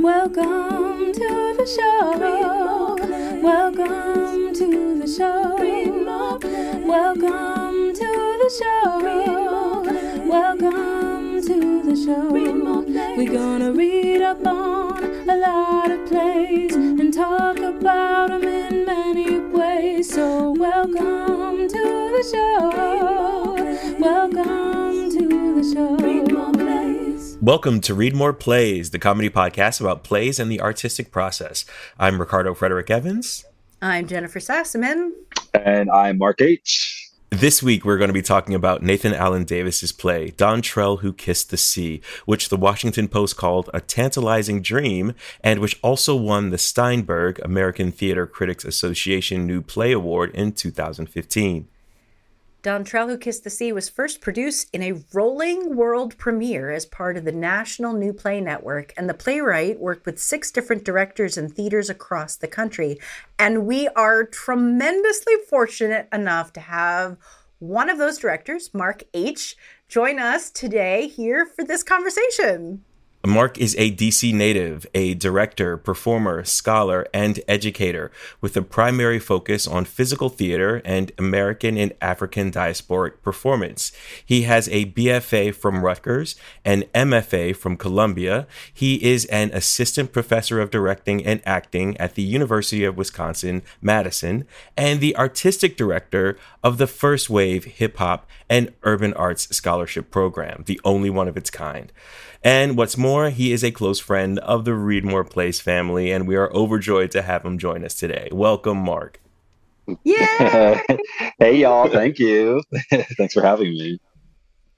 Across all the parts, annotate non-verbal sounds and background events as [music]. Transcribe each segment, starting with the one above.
Welcome to the show. Welcome to the show. Welcome to the show. Welcome to the show. We're gonna read up on a lot of plays and talk about them in many ways. So welcome to the show. Welcome to the show. Welcome to Read More Plays, the comedy podcast about plays and the artistic process. I'm Ricardo Frederick Evans. I'm Jennifer Sassaman. And I'm Mark H. This week, we're going to be talking about Nathan Alan Davis's play, Dontrell Who Kissed the Sea, which the Washington Post called a tantalizing dream, and which also won the Steinberg American Theater Critics Association New Play Award in 2015. Dontrell Who Kissed the Sea was first produced in a rolling world premiere as part of the National New Play Network, and the playwright worked with six different directors and theaters across the country. And we are tremendously fortunate enough to have one of those directors, Mark H., join us today here for this conversation. Mark is a DC native, a director, performer, scholar, and educator with a primary focus on physical theater and American and African diasporic performance. He has a BFA from Rutgers, an MFA from Columbia. He is an assistant professor of directing and acting at the University of Wisconsin Madison and the artistic director of the First Wave Hip Hop and Urban Arts Scholarship Program, the only one of its kind. And what's more, he is a close friend of the Read Place family, and we are overjoyed to have him join us today. Welcome, Mark. Yeah. [laughs] hey, y'all. Thank you. [laughs] Thanks for having me.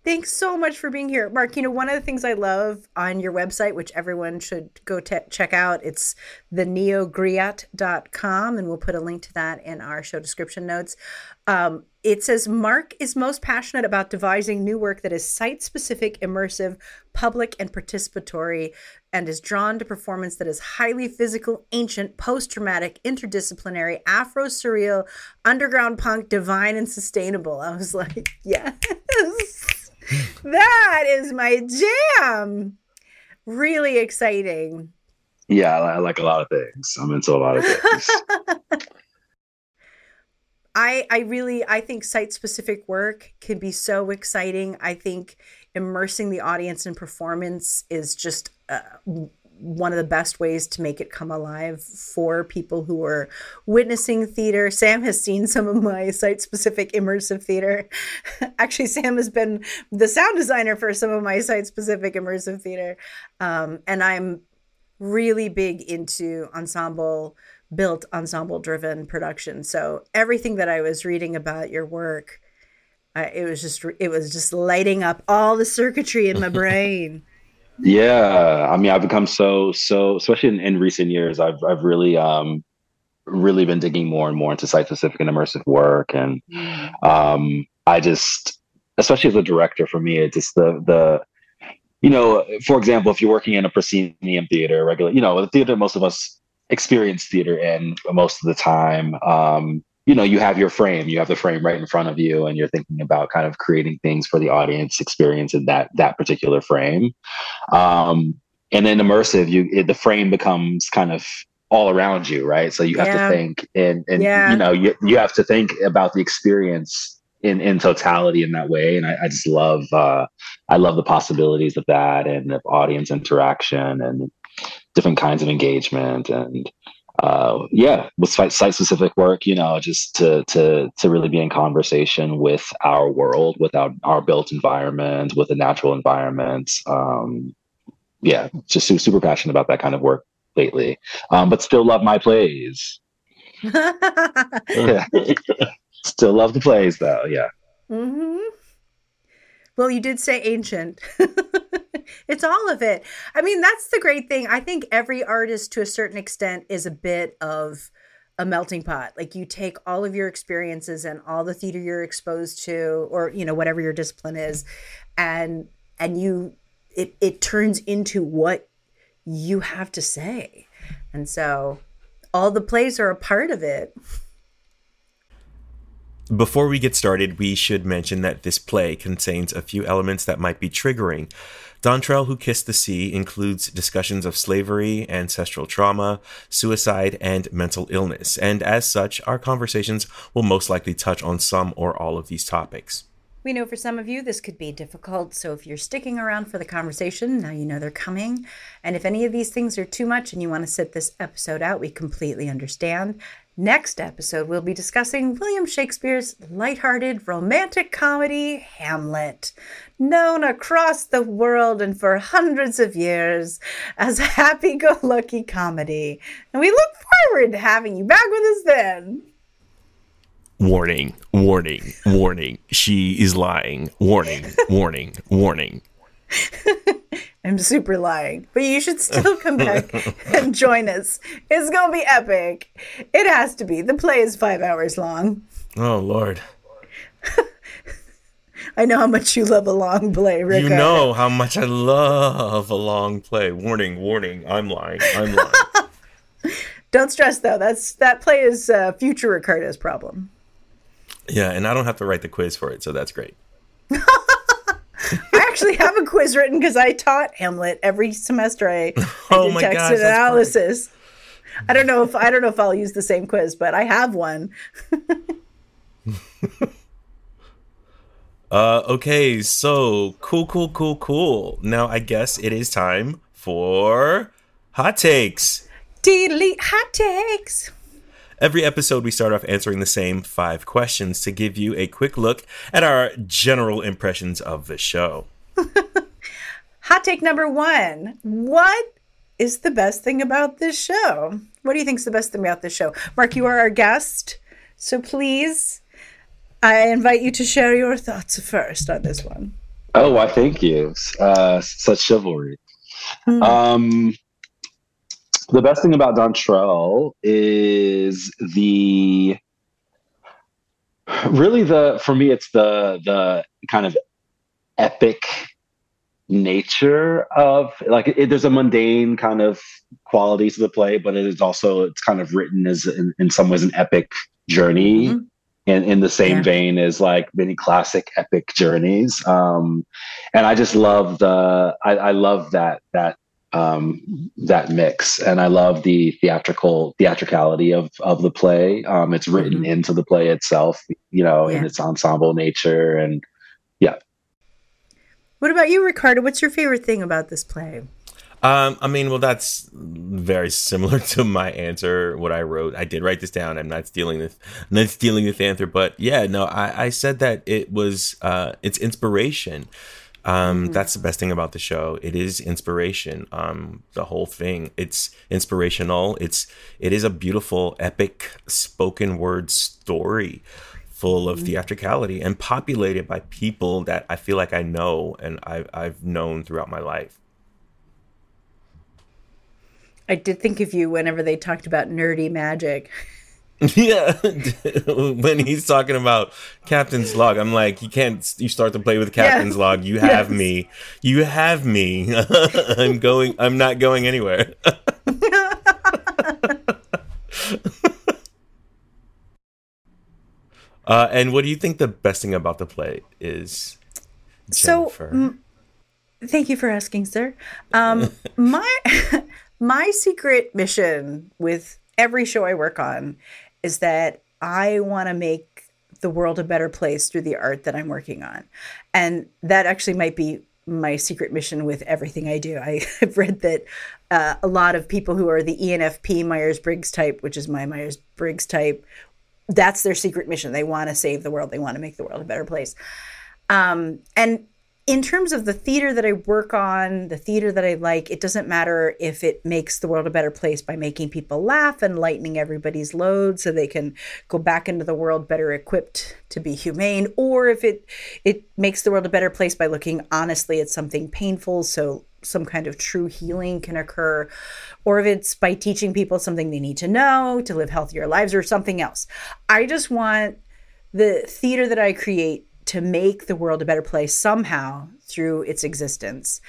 Thanks so much for being here. Mark, you know, one of the things I love on your website, which everyone should go te- check out, it's the neogriot.com, and we'll put a link to that in our show description notes. Um, it says Mark is most passionate about devising new work that is site specific, immersive, public, and participatory, and is drawn to performance that is highly physical, ancient, post traumatic, interdisciplinary, Afro surreal, underground punk, divine, and sustainable. I was like, yes [laughs] that is my jam. Really exciting. Yeah, I like a lot of things. I'm into a lot of things. [laughs] I I really I think site specific work can be so exciting. I think immersing the audience in performance is just uh, one of the best ways to make it come alive for people who are witnessing theater. Sam has seen some of my site specific immersive theater. [laughs] Actually, Sam has been the sound designer for some of my site specific immersive theater. Um, and I'm really big into ensemble built ensemble driven production. So everything that I was reading about your work, uh, it was just it was just lighting up all the circuitry in my [laughs] brain. Yeah, I mean, I've become so so, especially in, in recent years, I've I've really um really been digging more and more into site specific and immersive work, and mm. um I just, especially as a director, for me, it's just the the you know, for example, if you're working in a proscenium theater, regular, you know, the theater most of us experience theater in most of the time. Um, you know you have your frame you have the frame right in front of you and you're thinking about kind of creating things for the audience experience in that that particular frame um, and then immersive you it, the frame becomes kind of all around you right so you have yeah. to think and and yeah. you know you, you have to think about the experience in in totality in that way and i, I just love uh, i love the possibilities of that and of audience interaction and different kinds of engagement and uh, yeah, with site specific work, you know, just to to to really be in conversation with our world, with our, our built environment, with the natural environment. Um, yeah, just super, passionate about that kind of work lately, um, but still love my plays. yeah. [laughs] [laughs] still love the plays though. Yeah. Mm-hmm. Well, you did say ancient. [laughs] it's all of it. I mean, that's the great thing. I think every artist to a certain extent is a bit of a melting pot. Like you take all of your experiences and all the theater you're exposed to or you know whatever your discipline is and and you it it turns into what you have to say. And so all the plays are a part of it. Before we get started, we should mention that this play contains a few elements that might be triggering. Dontrell Who Kissed the Sea includes discussions of slavery, ancestral trauma, suicide, and mental illness, and as such, our conversations will most likely touch on some or all of these topics. We know for some of you this could be difficult, so if you're sticking around for the conversation, now you know they're coming. And if any of these things are too much and you want to sit this episode out, we completely understand. Next episode, we'll be discussing William Shakespeare's lighthearted romantic comedy, Hamlet, known across the world and for hundreds of years as a happy go lucky comedy. And we look forward to having you back with us then. Warning, warning, warning. She is lying. Warning, warning, warning. [laughs] [laughs] I'm super lying, but you should still come back [laughs] and join us. It's gonna be epic. It has to be. The play is five hours long. Oh Lord. [laughs] I know how much you love a long play, Rick. You know how much I love a long play. Warning, warning. I'm lying. I'm lying. Don't stress though. That's that play is uh, future Ricardo's problem. Yeah, and I don't have to write the quiz for it, so that's great. I actually have a quiz written because I taught Hamlet every semester. I, [laughs] I Oh did my text gosh, analysis. I don't know if I don't know if I'll use the same quiz, but I have one. [laughs] Uh, okay, so cool, cool, cool, cool. Now I guess it is time for hot takes. Delete hot takes. Every episode, we start off answering the same five questions to give you a quick look at our general impressions of the show. [laughs] Hot take number one. What is the best thing about this show? What do you think is the best thing about this show? Mark, you are our guest, so please, I invite you to share your thoughts first on this one. Oh, why? Thank you. Uh, such chivalry. Um, the best thing about Dontrell is the really the for me it's the the kind of epic nature of like it, there's a mundane kind of quality to the play but it is also it's kind of written as in, in some ways an epic journey Mhm. in, in the same Yeah. vein as like many classic epic journeys um and i just love the i, I love that that um that mix and i love the theatrical theatricality of of the play um it's written Mhm. into the play itself you know in its ensemble nature and yeah. What about you, Ricardo? What's your favorite thing about this play? Um, I mean, well, that's very similar [laughs] to my answer. What I wrote, I did write this down. I'm not stealing this, I'm not stealing this answer, but yeah, no, I, I said that it was, uh, it's inspiration. Um, that's the best thing about the show. It is inspiration. Um, the whole thing. It's inspirational. It's it is a beautiful, epic spoken word story, full of theatricality and populated by people that I feel like I know and I've I've known throughout my life. I did think of you whenever they talked about nerdy magic. [laughs] [laughs] Yeah, [laughs] when he's talking about Captain's Log, I'm like, you can't. You start to play with Captain's. Log. You have Yes. me. You have me. [laughs] I'm going. I'm not going anywhere. uh, and what do you think the best thing about the play is? So, Jennifer? mm, thank you for asking, sir. Um, my my secret mission with every show I work on is that I want to make the world a better place through the art that I'm working on, and that actually might be my secret mission with everything I do. I, [laughs] have read that uh, a lot of people who are the ENFP Myers Briggs type, which is my Myers Briggs type, that's their secret mission. They want to save the world. They want to make the world a better place. Um, and in terms of the theater that I work on, the theater that I like, it doesn't matter if it makes the world a better place by making people laugh and lightening everybody's load so they can go back into the world better equipped to be humane, or if it it makes the world a better place by looking honestly at something painful so some kind of true healing can occur, or if it's by teaching people something they need to know to live healthier lives or something else. I just want the theater that I create to make the world a better place somehow through its existence.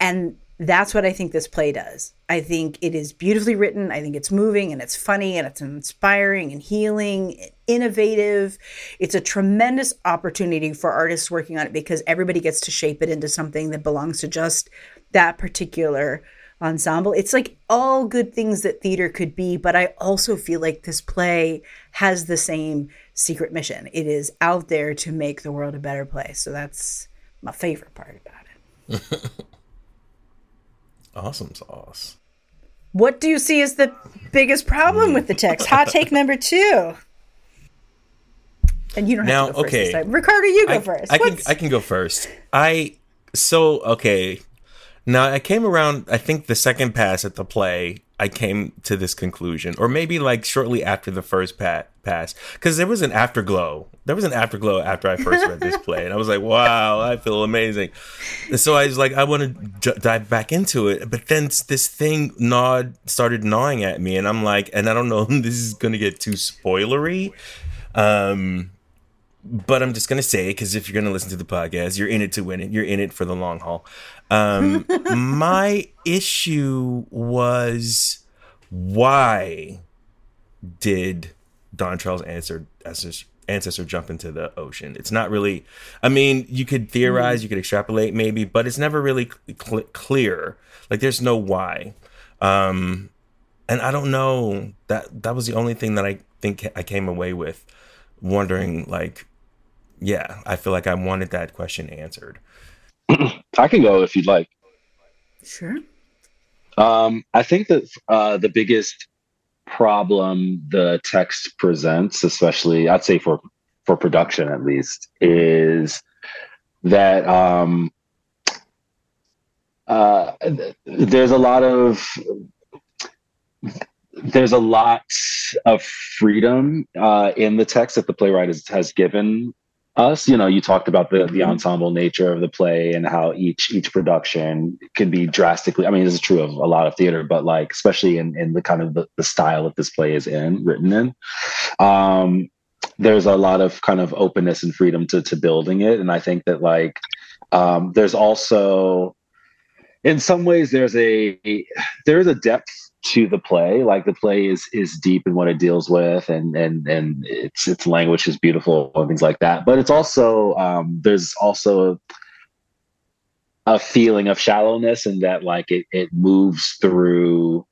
And that's what I think this play does. I think it is beautifully written. I think it's moving and it's funny and it's inspiring and healing, innovative. It's a tremendous opportunity for artists working on it because everybody gets to shape it into something that belongs to just that particular ensemble. It's like all good things that theater could be, but I also feel like this play has the same secret mission. It is out there to make the world a better place. So that's my favorite part about it. [laughs] Awesome sauce. What do you see as the biggest problem with the text? Hot take number two. And you don't Now, have to go first okay. this time. Ricardo, you go I, first. I can I can go first. I so okay. Now I came around. I think the second pass at the play, I came to this conclusion, or maybe like shortly after the first pat, pass, because there was an afterglow. There was an afterglow after I first read this [laughs] play, and I was like, "Wow, I feel amazing." And so I was like, I want to j- dive back into it, but then this thing gnawed, started gnawing at me, and I'm like, and I don't know, [laughs] this is gonna get too spoilery. Um, but I'm just gonna say because if you're gonna listen to the podcast, you're in it to win it. You're in it for the long haul. Um, [laughs] my issue was why did Don Charles answer ancestor, ancestor jump into the ocean? It's not really. I mean, you could theorize, you could extrapolate, maybe, but it's never really cl- clear. Like, there's no why. Um, and I don't know that that was the only thing that I think I came away with wondering like yeah I feel like I wanted that question answered [clears throat] I can go if you'd like. Sure. Um, I think that uh, the biggest problem the text presents, especially I'd say for for production at least, is that um, uh, there's a lot of there's a lot of freedom uh, in the text that the playwright has, has given us you know you talked about the the ensemble nature of the play and how each each production can be drastically i mean this is true of a lot of theater but like especially in in the kind of the, the style that this play is in written in um there's a lot of kind of openness and freedom to to building it. And i think that like um there's also in some ways there's a there's a depth to the play. Like the play is is deep in what it deals with and and and its its language is beautiful and things like that. But it's also um there's also a, a feeling of shallowness and that like it it moves through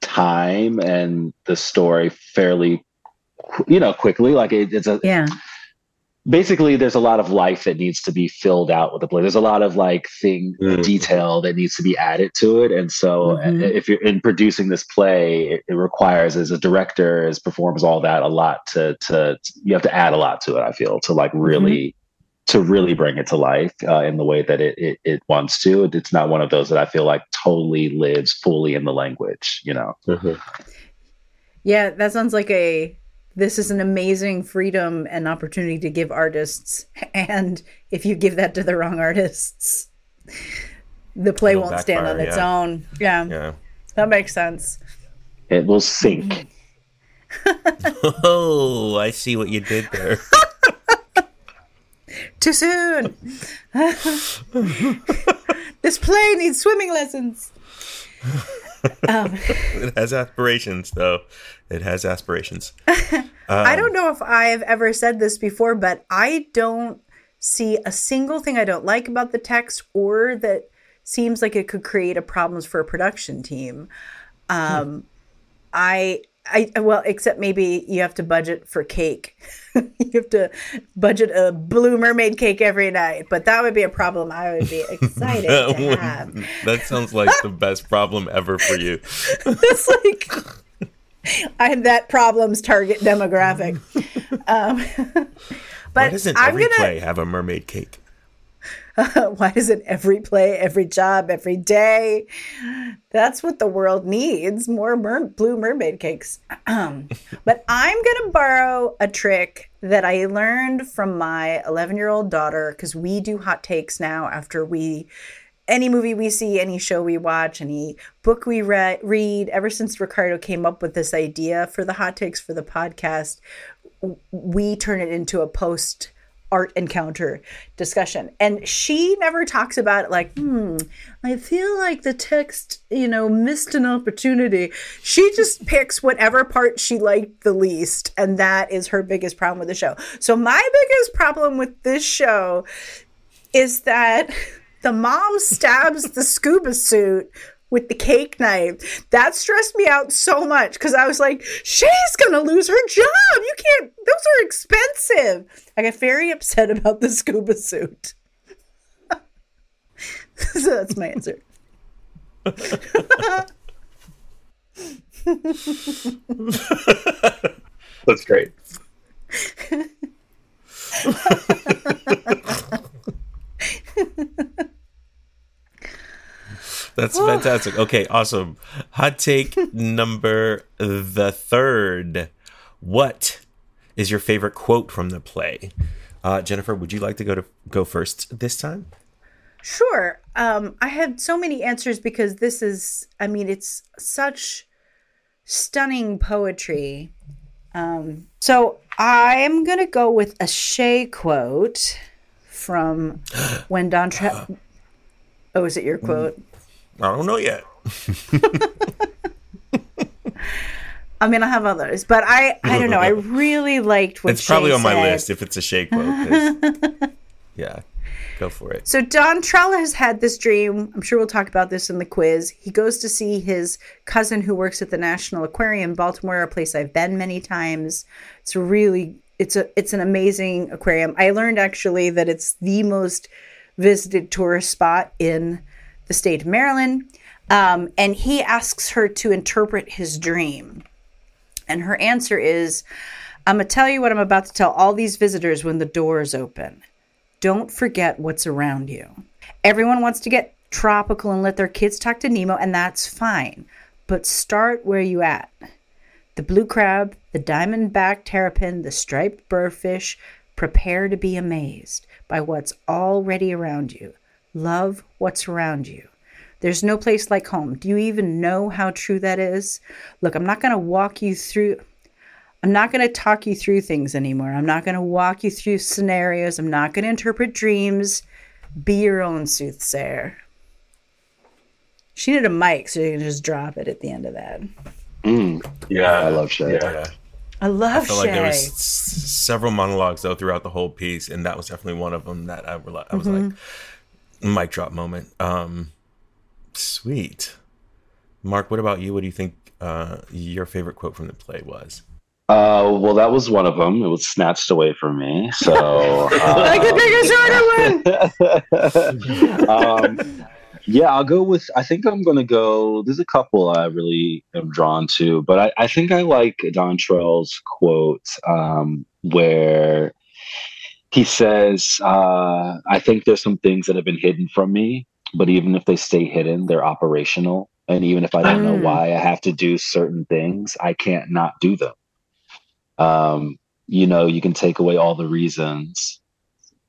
time and the story fairly you know quickly. Like it, it's a Yeah. Basically there's a lot of life that needs to be filled out with the play there's a lot of like thing Mm. detail that needs to be added to it. And so uh, if you're in producing this play it, it requires as a director as performs all that a lot to to you have to add a lot to it i feel to like really to really bring it to life uh, in the way that it, it it wants to. It's not one of those that i feel like totally lives fully in the language you know? Yeah, that sounds like a this is an amazing freedom and opportunity to give artists and if you give that to the wrong artists the play It'll won't stand on its yeah. own. Yeah. yeah That makes sense. it will sink [laughs] oh I see what you did there [laughs] Too soon. [laughs] this play needs swimming lessons. Um, [laughs] it has aspirations though. It has aspirations. [laughs] I don't know if I have ever said this before, but I don't see a single thing I don't like about the text or that seems like it could create a problems for a production team. Um, I, I, well, except maybe you have to budget for cake. [laughs] you have to budget a blue mermaid cake every night, but that would be a problem I would be [laughs] excited that, to would- have. that sounds like the best problem ever for you [laughs] it's like I'm that problem's target demographic. Um, why but doesn't I'm every gonna. play have a mermaid cake [laughs] why doesn't every play, every job, every day? That's what the world needs: more mer- blue mermaid cakes. [clears throat] but I'm gonna borrow a trick that I learned from my 11 year old daughter because we do hot takes now after we any movie we see, any show we watch, any book we re- read, ever since Ricardo came up with this idea for the hot takes for the podcast, we turn it into a post art encounter discussion. And she never talks about it like, hmm, I feel like the text, you know, missed an opportunity. She just picks whatever part she liked the least. And that is her biggest problem with the show. So, my biggest problem with this show is that [laughs] the mom stabs the scuba suit with the cake knife. That stressed me out so much because I was like, she's gonna lose her job. You can't, those are expensive. I got very upset about the scuba suit. [laughs] so that's my answer. [laughs] that's great. [laughs] That's fantastic. Okay, awesome. Hot take [laughs] number the third. What is your favorite quote from the play? Uh, Jennifer, would you like to go to go first this time? Sure. Um, I had so many answers because this is, I mean, it's such stunning poetry. Um, so I'm gonna go with a Shay quote from [gasps] when Don. Tra- oh, is it your quote? I don't know yet. [laughs] I mean, I have others, but I I don't know. I [laughs] really liked what it's probably Shay on my list if it's a Shay quote. [laughs] yeah, go for it. So Don Trella has had this dream. I'm sure we'll talk about this in the quiz. He goes to see his cousin who works at the National Aquarium Baltimore, a place I've been many times. It's a really it's a it's an amazing aquarium. I learned actually that it's the most visited tourist spot in the state of Maryland. Um, and he asks her to interpret his dream. And her answer is I'm going to tell you what I'm about to tell all these visitors when the doors open. Don't forget what's around you. Everyone wants to get tropical and let their kids talk to Nemo, and that's fine. But start where you at. The blue crab, the diamond-backed terrapin, the striped burrfish, prepare to be amazed by what's already around you. Love what's around you. There's no place like home. Do you even know how true that is? Look, I'm not going to walk you through I'm not going to talk you through things anymore. I'm not going to walk you through scenarios. I'm not going to interpret dreams. Be your own soothsayer. She needed a mic, so you can just drop it at the end of that. Mm, Yeah, I love Shay. Yeah. Yeah. I love I felt Shay. like there was s- several monologues though throughout the whole piece, and that was definitely one of them that I, rela- I was like, mic drop moment. Um, sweet, Mark. What about you? What do you think uh, your favorite quote from the play was? Uh, well, that was one of them. It was snatched away from me. So [laughs] I could pick a shorter one. [laughs] um, yeah, I'll go with. I think I'm going to go. There's a couple I really am drawn to, but I, I think I like Dontrell's quote um, where he says, uh, "I think there's some things that have been hidden from me, but even if they stay hidden, they're operational. And even if I don't know Mm. why I have to do certain things, I can't not do them. Um, you know, you can take away all the reasons,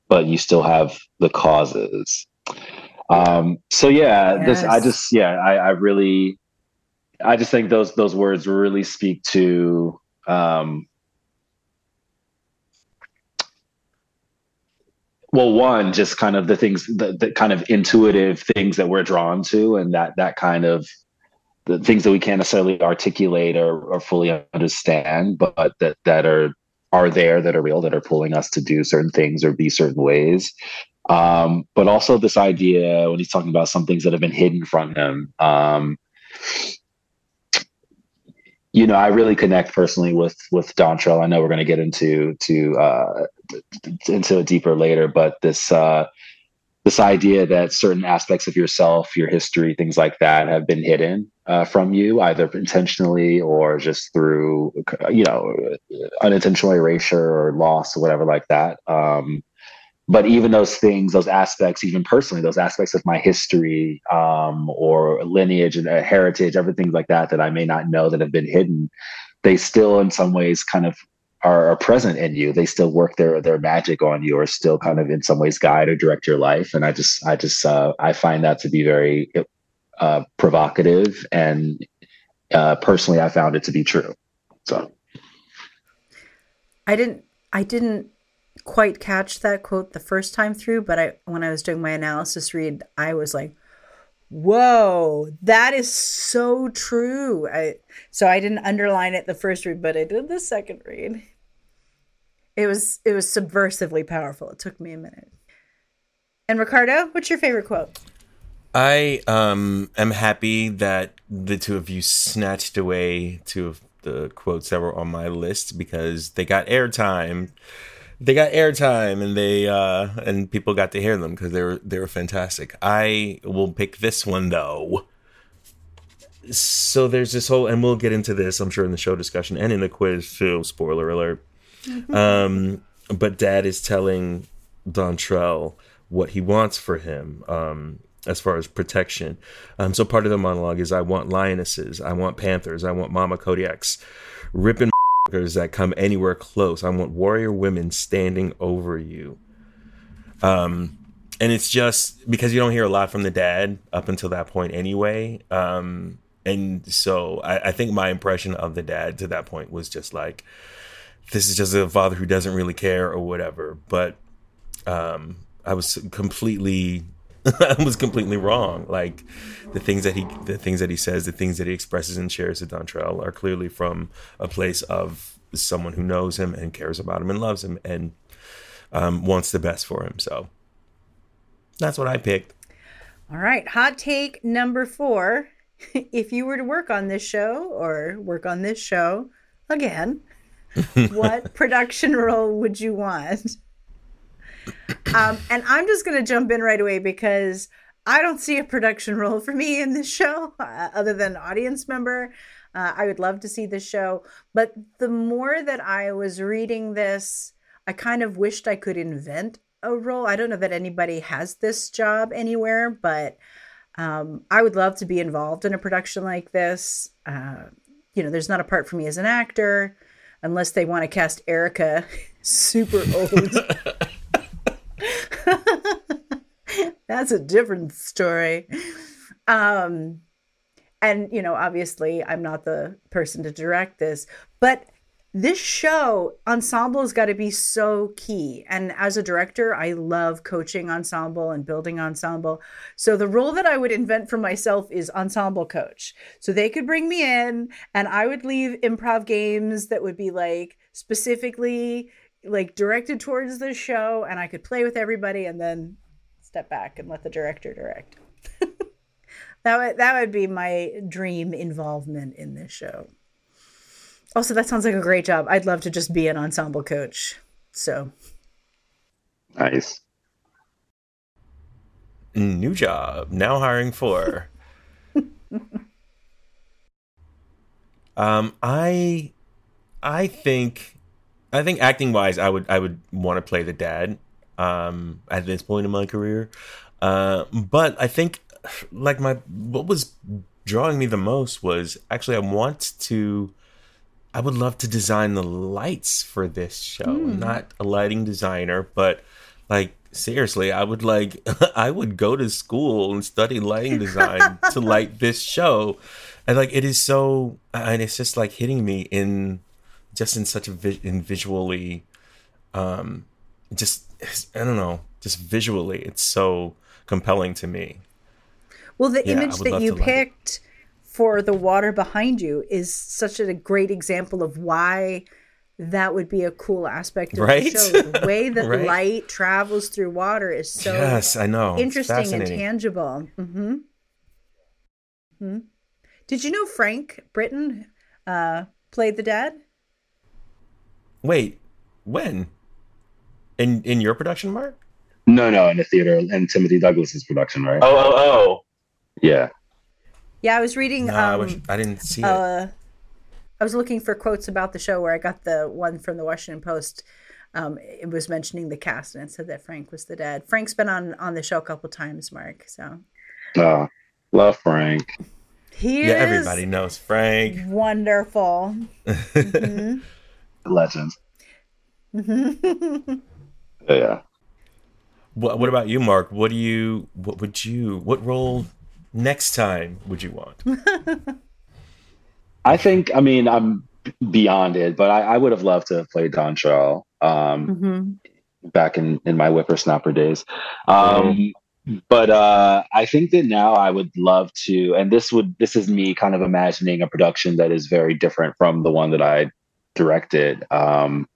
but you still have the causes." Um, so yeah, this I just yeah, I, I really I just think those those words really speak to um well one just kind of the things the, the kind of intuitive things that we're drawn to and that that kind of the things that we can't necessarily articulate or, or fully understand but that that are are there that are real that are pulling us to do certain things or be certain ways. Um, but also this idea when he's talking about some things that have been hidden from him um, you know i really connect personally with with dontrell. I know we're going to get into to uh into it deeper later but this uh this idea that certain aspects of yourself your history things like that have been hidden uh, from you either intentionally or just through you know unintentional erasure or loss or whatever like that um but even those things those aspects even personally those aspects of my history um, or lineage and uh, heritage everything like that that i may not know that have been hidden they still in some ways kind of are, are present in you. They still work their their magic on you or still kind of in some ways guide or direct your life. And i just i just uh, i find that to be very uh, provocative and uh, personally i found it to be true. So. I didn't I didn't quite catch that quote the first time through, but I when I was doing my analysis read, I was like, "Whoa, that is so true." I so I didn't underline it the first read, but I did the second read. It was it was subversively powerful. It took me a minute. And Ricardo, what's your favorite quote? I um am happy that the two of you snatched away two of the quotes that were on my list because they got airtime. They got airtime and they uh and people got to hear them because they were they were fantastic. I will pick this one though. So there's this whole and we'll get into this I'm sure in the show discussion and in the quiz too, spoiler alert. Mm-hmm. Um but dad is telling Dontrell what he wants for him. Um as far as protection. Um, so part of the monologue is I want lionesses, I want panthers, I want mama Kodiaks, ripping that come anywhere close. I want warrior women standing over you. Um, and it's just because you don't hear a lot from the dad up until that point anyway. Um, and so I, I think my impression of the dad to that point was just like, this is just a father who doesn't really care or whatever. But um, I was completely I [laughs] was completely wrong. Like the things that he, the things that he says, the things that he expresses and shares with Dontrell are clearly from a place of someone who knows him and cares about him and loves him and um, wants the best for him. So that's what I picked. All right, hot take number four. [laughs] If you were to work on this show or work on this show again, [laughs] what production role would you want? Um, and I'm just going to jump in right away because I don't see a production role for me in this show uh, other than audience member. Uh, I would love to see this show. But the more that I was reading this, I kind of wished I could invent a role. I don't know that anybody has this job anywhere, but um, I would love to be involved in a production like this. Uh, you know, there's not a part for me as an actor unless they want to cast Erica [laughs] super old. [laughs] That's a different story. Um, and, you know, obviously, I'm not the person to direct this, but this show ensemble has got to be so key. And as a director i love coaching ensemble and building ensemble. So the role that i would invent for myself is ensemble coach. So they could bring me in and i would leave improv games that would be like specifically like directed towards the show and I could play with everybody and then step back and let the director direct. [laughs] that would that would be my dream involvement in this show. Also, that sounds like a great job. I'd love to just be an ensemble coach. So nice. New job. Now hiring for. [laughs] um, I I think I think acting wise, I would I would want to play the dad um, at this point in my career. Uh, but I think like my what was drawing me the most was actually I want to I would love to design the lights for this show. Mm. Not a lighting designer, but like seriously, I would like [laughs] I would go to school and study lighting design to [laughs] light this show. And like it is so and it's just like hitting me in just in such a vi- in visually um just i don't know just visually it's so compelling to me well the yeah, image that you picked for the water behind you is such a great example of why that would be a cool aspect of right? the show. [laughs] The way that right? light travels through water is so yes, I know, interesting and tangible. Mm-hmm. Mm-hmm. Did you know Frank Britton uh, played the dad? Wait, when? In in your production, Mark? No, no, in the theater, in Timothy Douglas's production, right? Oh, oh, oh. Yeah. Yeah, I was reading. No, um, I, wish, I didn't see uh, it. I was looking for quotes about the show where I got the one from the Washington Post. Um, it was mentioning the cast and it said that Frank was the dad. Frank's been on on the show a couple times, Mark. So. Oh, love Frank. He yeah, everybody knows Frank. Wonderful. [laughs] mm-hmm legend. [laughs] yeah. What What about you, Mark? What do you? What would you? What role next time would you want? [laughs] I think. I mean, I'm beyond it, but I, I would have loved to have played Dontrell. Um, mm-hmm. back in in my whippersnapper days. Um, but uh, I think that now I would love to, and this would this is me kind of imagining a production that is very different from the one that I directed. Um,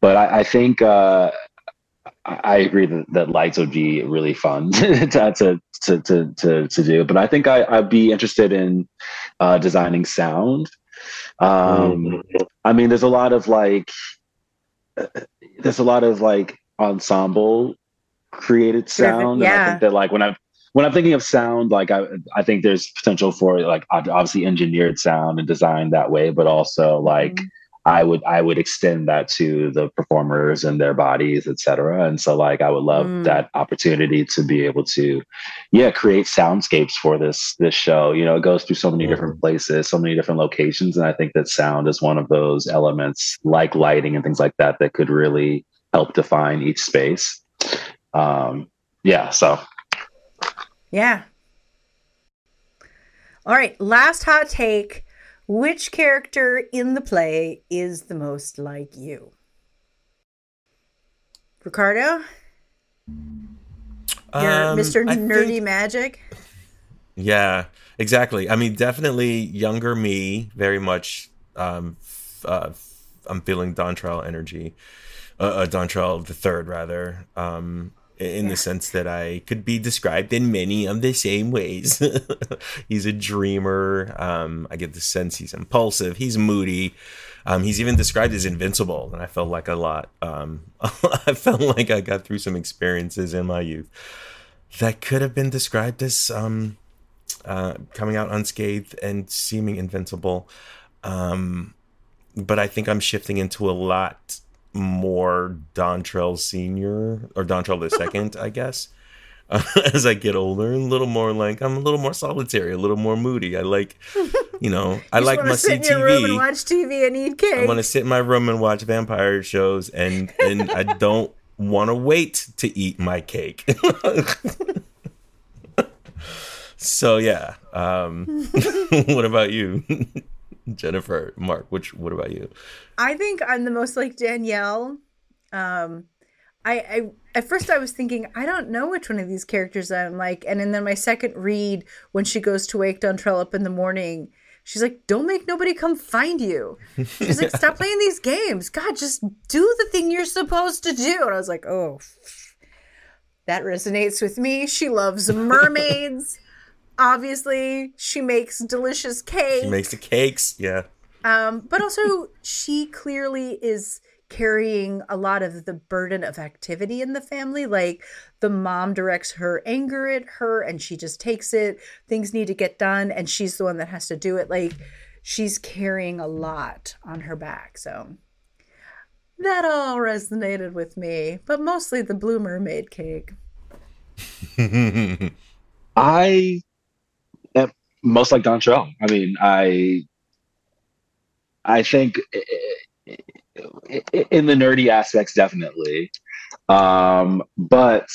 but I, I think uh, I agree that, that lights would be really fun [laughs] to, to, to, to, to, do. But I think I, I'd be interested in uh, designing sound. Um. I mean, there's a lot of like, uh, there's a lot of like ensemble created sound. Yeah. And I think that like when I'm when I'm thinking of sound, like I I think there's potential for like obviously engineered sound and design that way, but also like mm-hmm. I would I would extend that to the performers and their bodies, etc. And so like I would love mm. that opportunity to be able to, yeah, create soundscapes for this this show. You know, it goes through so many mm. different places, so many different locations, and I think that sound is one of those elements, like lighting and things like that, that could really help define each space. Um, yeah, so yeah. All right, last hot take which character in the play is the most like you? Ricardo? You're um, Mr. Nerdy think, Magic? Yeah, exactly. I mean, definitely younger me, very much. Um, uh, I'm feeling Dontrell energy. Uh, uh, Dontrell the third, rather. Um, in yeah. the sense that I could be described in many of the same ways. [laughs] he's a dreamer. Um, I get the sense he's impulsive. He's moody. Um, he's even described as invincible, and I felt like a lot. Um, [laughs] I felt like I got through some experiences in my youth that could have been described as um, uh, coming out unscathed and seeming invincible. Um, but I think I'm shifting into a lot more Dontrell Senior or Dontrell the Second, I guess. Uh, [laughs] as I get older, a little more like I'm a little more solitary, a little more moody. I like, you know, [laughs] I like my sit your room and watch TV and eat cake. I want to sit in my room and watch vampire shows, and and I [laughs] don't want to wait to eat my cake. so yeah, um, what about you? [laughs] Jennifer, Mark, which what about you? I think I'm the most like Danielle. Um I, I at first I was thinking I don't know which one of these characters I'm like, and, and then my second read when she goes to wake Dontrell up in the morning, she's like, "Don't make nobody come find you." She's like, "Stop [laughs] playing these games. God, just do the thing you're supposed to do." And I was like, "Oh, that resonates with me." She loves [laughs] mermaids obviously she makes delicious cakes. She makes the cakes, yeah. Um, but also she clearly is carrying a lot of the burden of activity in the family. Like the mom directs her anger at her and she just takes it. Things need to get done and she's the one that has to do it. Like she's carrying a lot on her back. So that all resonated with me, but mostly the blue mermaid cake. [laughs] I most like Don Dontrell. I mean, I I think in the nerdy aspects, definitely. Um, but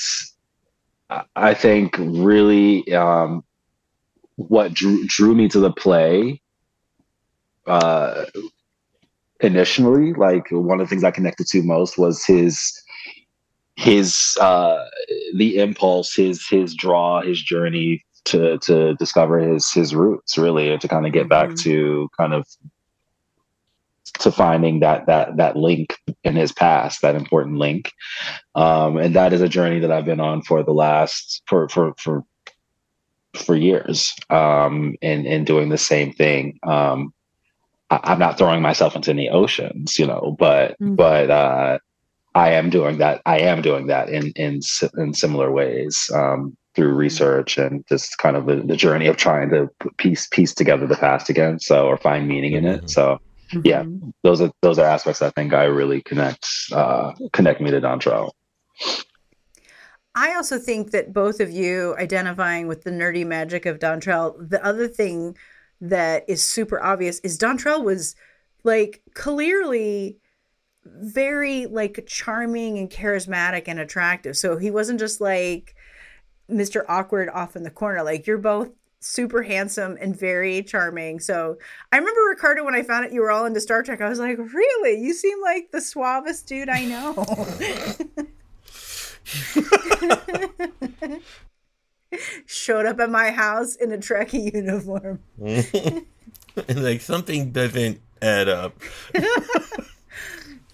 I think really um, what drew, drew me to the play uh, initially, like one of the things I connected to most was his his uh, the impulse, his his draw, his journey to to discover his his roots really and to kind of get back mm-hmm. to kind of to finding that that that link in his past that important link um and that is a journey that i've been on for the last for for for for years um and and doing the same thing um I, am not throwing myself into any oceans you know but mm-hmm. but uh i am doing that i am doing that in in in similar ways um through research and just kind of the, the journey of trying to piece piece together the past again so or find meaning in it mm-hmm. so mm-hmm. yeah those are those are aspects i think i really connect uh connect me to dontrell i also think that both of you identifying with the nerdy magic of dontrell the other thing that is super obvious is dontrell was like clearly very like charming and charismatic and attractive so he wasn't just like Mr. Awkward off in the corner. Like you're both super handsome and very charming. So I remember Ricardo when I found out you were all into Star Trek. I was like, really? You seem like the suavest dude I know. [laughs] Showed up at my house in a Trekkie uniform. And [laughs] like something doesn't add up. [laughs]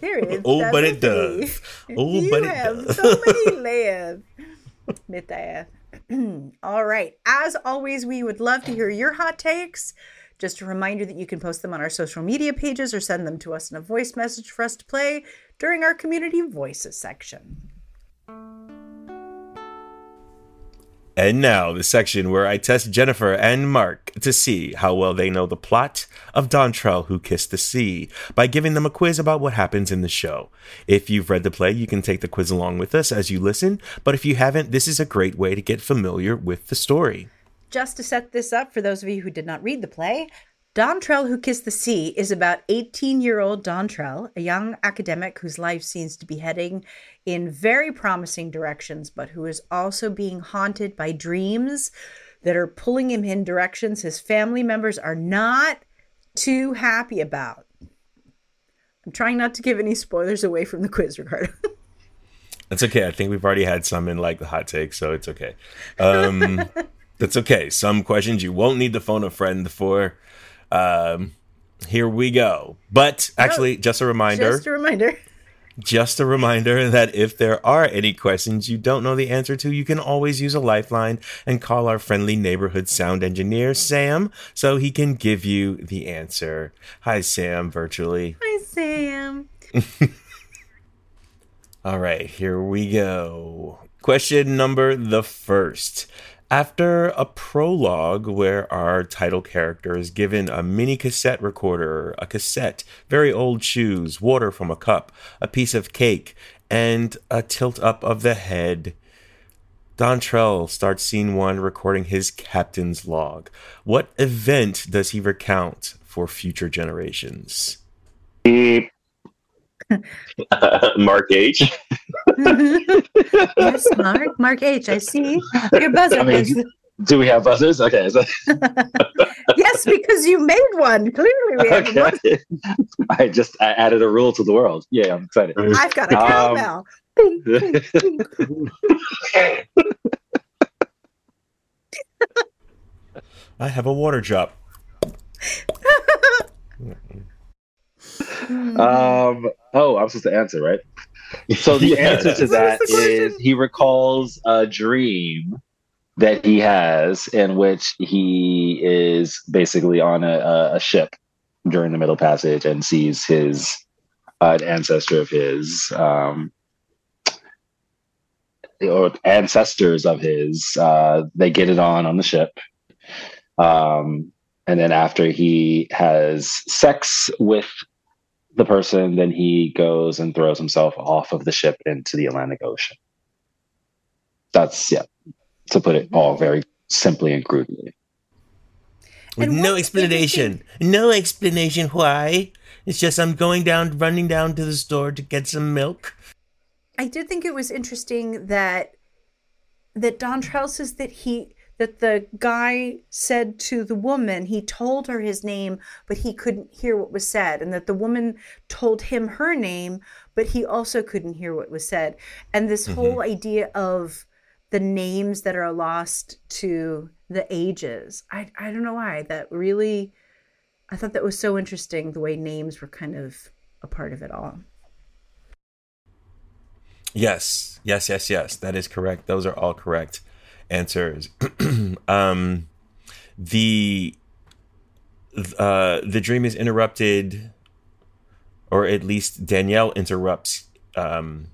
There is. Oh, but it does. Oh, you but it have does. so many layers. [clears throat] All right. As always, we would love to hear your hot takes. Just a reminder that you can post them on our social media pages or send them to us in a voice message for us to play during our community voices section. And now, the section where I test Jennifer and Mark to see how well they know the plot of Dontrell Who Kissed the Sea by giving them a quiz about what happens in the show. If you've read the play, you can take the quiz along with us as you listen, but if you haven't, this is a great way to get familiar with the story. Just to set this up for those of you who did not read the play, Dontrell Who Kissed the Sea is about 18 year old Dontrell, a young academic whose life seems to be heading in very promising directions, but who is also being haunted by dreams that are pulling him in directions his family members are not too happy about. I'm trying not to give any spoilers away from the quiz, Ricardo. [laughs] That's okay. I think we've already had some in like the hot take, so it's okay. Um, [laughs] that's okay. Some questions you won't need to phone a friend for. Um, here we go. But actually, just a reminder. Just a reminder. Just a reminder [laughs] that if there are any questions you don't know the answer to, you can always use a lifeline and call our friendly neighborhood sound engineer, Sam, so he can give you the answer. Hi, Sam, virtually. Hi, Sam. [laughs] All right, here we go. Question number the first. After a prologue where our title character is given a mini cassette recorder, a cassette, very old shoes, water from a cup, a piece of cake, and a tilt up of the head, Dontrell starts scene one recording his captain's log. What event does he recount for future generations? Beep. [laughs] Mark H. [laughs] yes, Mark. Mark H. I see your buzzer. I mean, Do we have buzzers? Okay. So, [laughs] yes, because you made one. Clearly, we have one. okay. [laughs] I just I added a rule to the world. Yeah, I'm excited. I've got a Um, cowbell. Bing, bing, bing. [laughs] I have a water drop. Um. Oh, I'm supposed to answer, right? So the [laughs] Yeah. answer to that is the question? is he recalls a dream that he has in which he is basically on a, a, a ship during the Middle Passage and sees his uh, an ancestor of his um, or ancestors of his. Uh, they get it on on the ship. Um, and then after he has sex with the person, then he goes and throws himself off of the ship into the Atlantic Ocean. That's yeah, to put it all very simply and crudely. With And no what's explanation. No explanation why. It's just I'm going down, running down to the store to get some milk. I did think it was interesting that that Dontrell says that he that the guy said to the woman he told her his name but he couldn't hear what was said and that the woman told him her name but he also couldn't hear what was said and this mm-hmm. whole idea of the names that are lost to the ages I I don't know why that really I thought that was so interesting the way names were kind of a part of it all Yes, yes, yes, yes. That is correct. Those are all correct answers. [clears throat] um, the uh, the dream is interrupted, or at least Danielle interrupts um,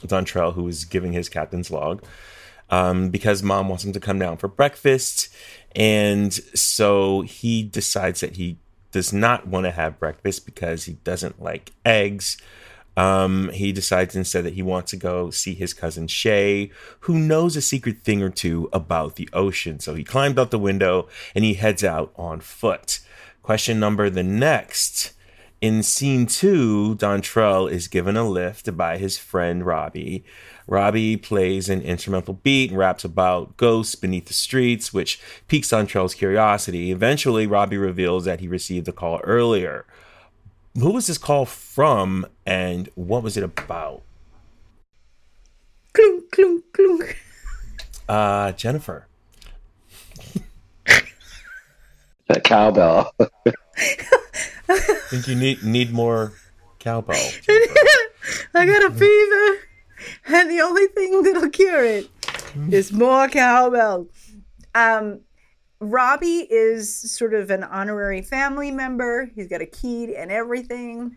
Dontrell, who is giving his captain's log, um, because mom wants him to come down for breakfast, and so he decides that he does not want to have breakfast because he doesn't like eggs. Um, he decides instead that he wants to go see his cousin Shay, who knows a secret thing or two about the ocean. So he climbed out the window and he heads out on foot. Question number the next. In scene two, Dontrell is given a lift by his friend Robbie. Robbie plays an instrumental beat and raps about ghosts beneath the streets, which piques Dontrell's curiosity. Eventually, Robbie reveals that he received a call earlier who was this call from and what was it about? clunk, clunk, clunk. Uh, Jennifer. That cowbell. [laughs] I think you need need more cowbell. [laughs] I got a fever, and the only thing that'll cure it is more cowbell. Um, Robbie is sort of an honorary family member. He's got a key and everything,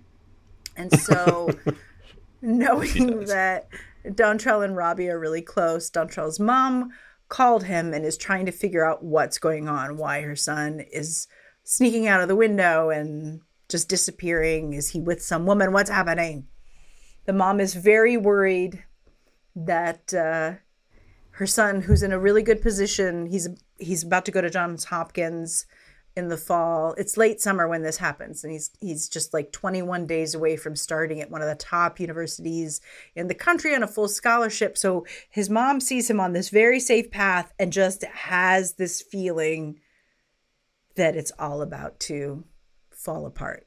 and so [laughs] knowing that Dontrell and Robbie are really close, Dontrell's mom called him and is trying to figure out what's going on, why her son is sneaking out of the window and just disappearing. Is he with some woman? What's happening? The mom is very worried that uh, her son, who's in a really good position, he's he's about to go to Johns Hopkins in the fall. It's late summer when this happens, and he's he's just like 21 days away from starting at one of the top universities in the country on a full scholarship. So his mom sees him on this very safe path and just has this feeling that it's all about to fall apart.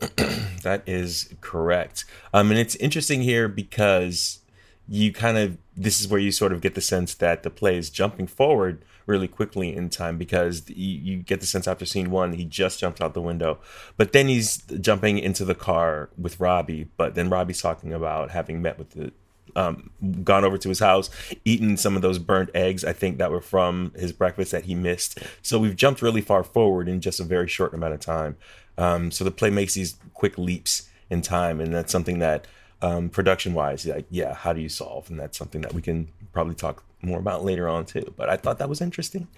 [clears throat] that is correct. Um, and it's interesting here because you kind of this is where you sort of get the sense that the play is jumping forward really quickly in time because you, you, get the sense after scene one he just jumped out the window. But then he's jumping into the car with robbie but then robbie's talking about having met with the um, gone over to his house eaten some of those burnt eggs i think that were from his breakfast that he missed. So we've jumped really far forward in just a very short amount of time. Um, so the play makes these quick leaps in time and that's something that um, production wise, like, yeah, how do you solve? And that's something that we can probably talk more about later on too. But I thought that was interesting.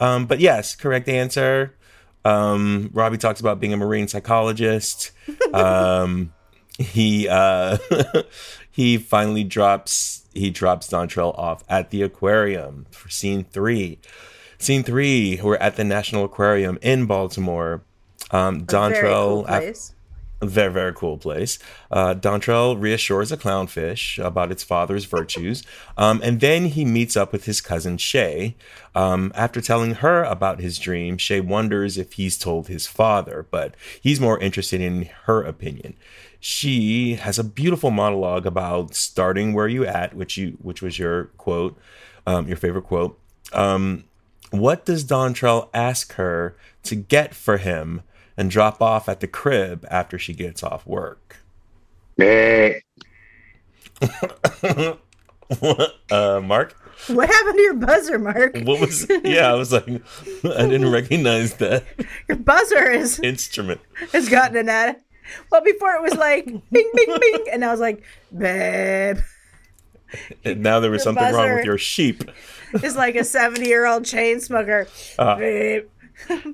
Um, but yes, correct answer. Um, Robbie talks about being a marine psychologist. [laughs] Um, he uh, [laughs] he finally drops he drops Dontrell off at the aquarium for scene three. Scene three, we're at the National Aquarium in Baltimore. Um, Dontrell, cool very, very cool place. Uh, Dontrell reassures a clownfish about its father's virtues, [laughs] um, and then he meets up with his cousin Shay. Um, after telling her about his dream, Shay wonders if he's told his father, but he's more interested in her opinion. She has a beautiful monologue about starting where you at, which you, which was your quote, um, your favorite quote. Um, what does Dontrell ask her to get for him? And drop off at the crib after she gets off work. Yeah. [laughs] uh, Mark? What happened to your buzzer, Mark? What was? Yeah, I was like, [laughs] I didn't recognize that. Your buzzer is instrument has gotten an ad. Well, before it was like bing, bing, bing, and I was like, babe. And now there was your something wrong with your sheep. It's like a seventy-year-old chain smoker. Uh, babe.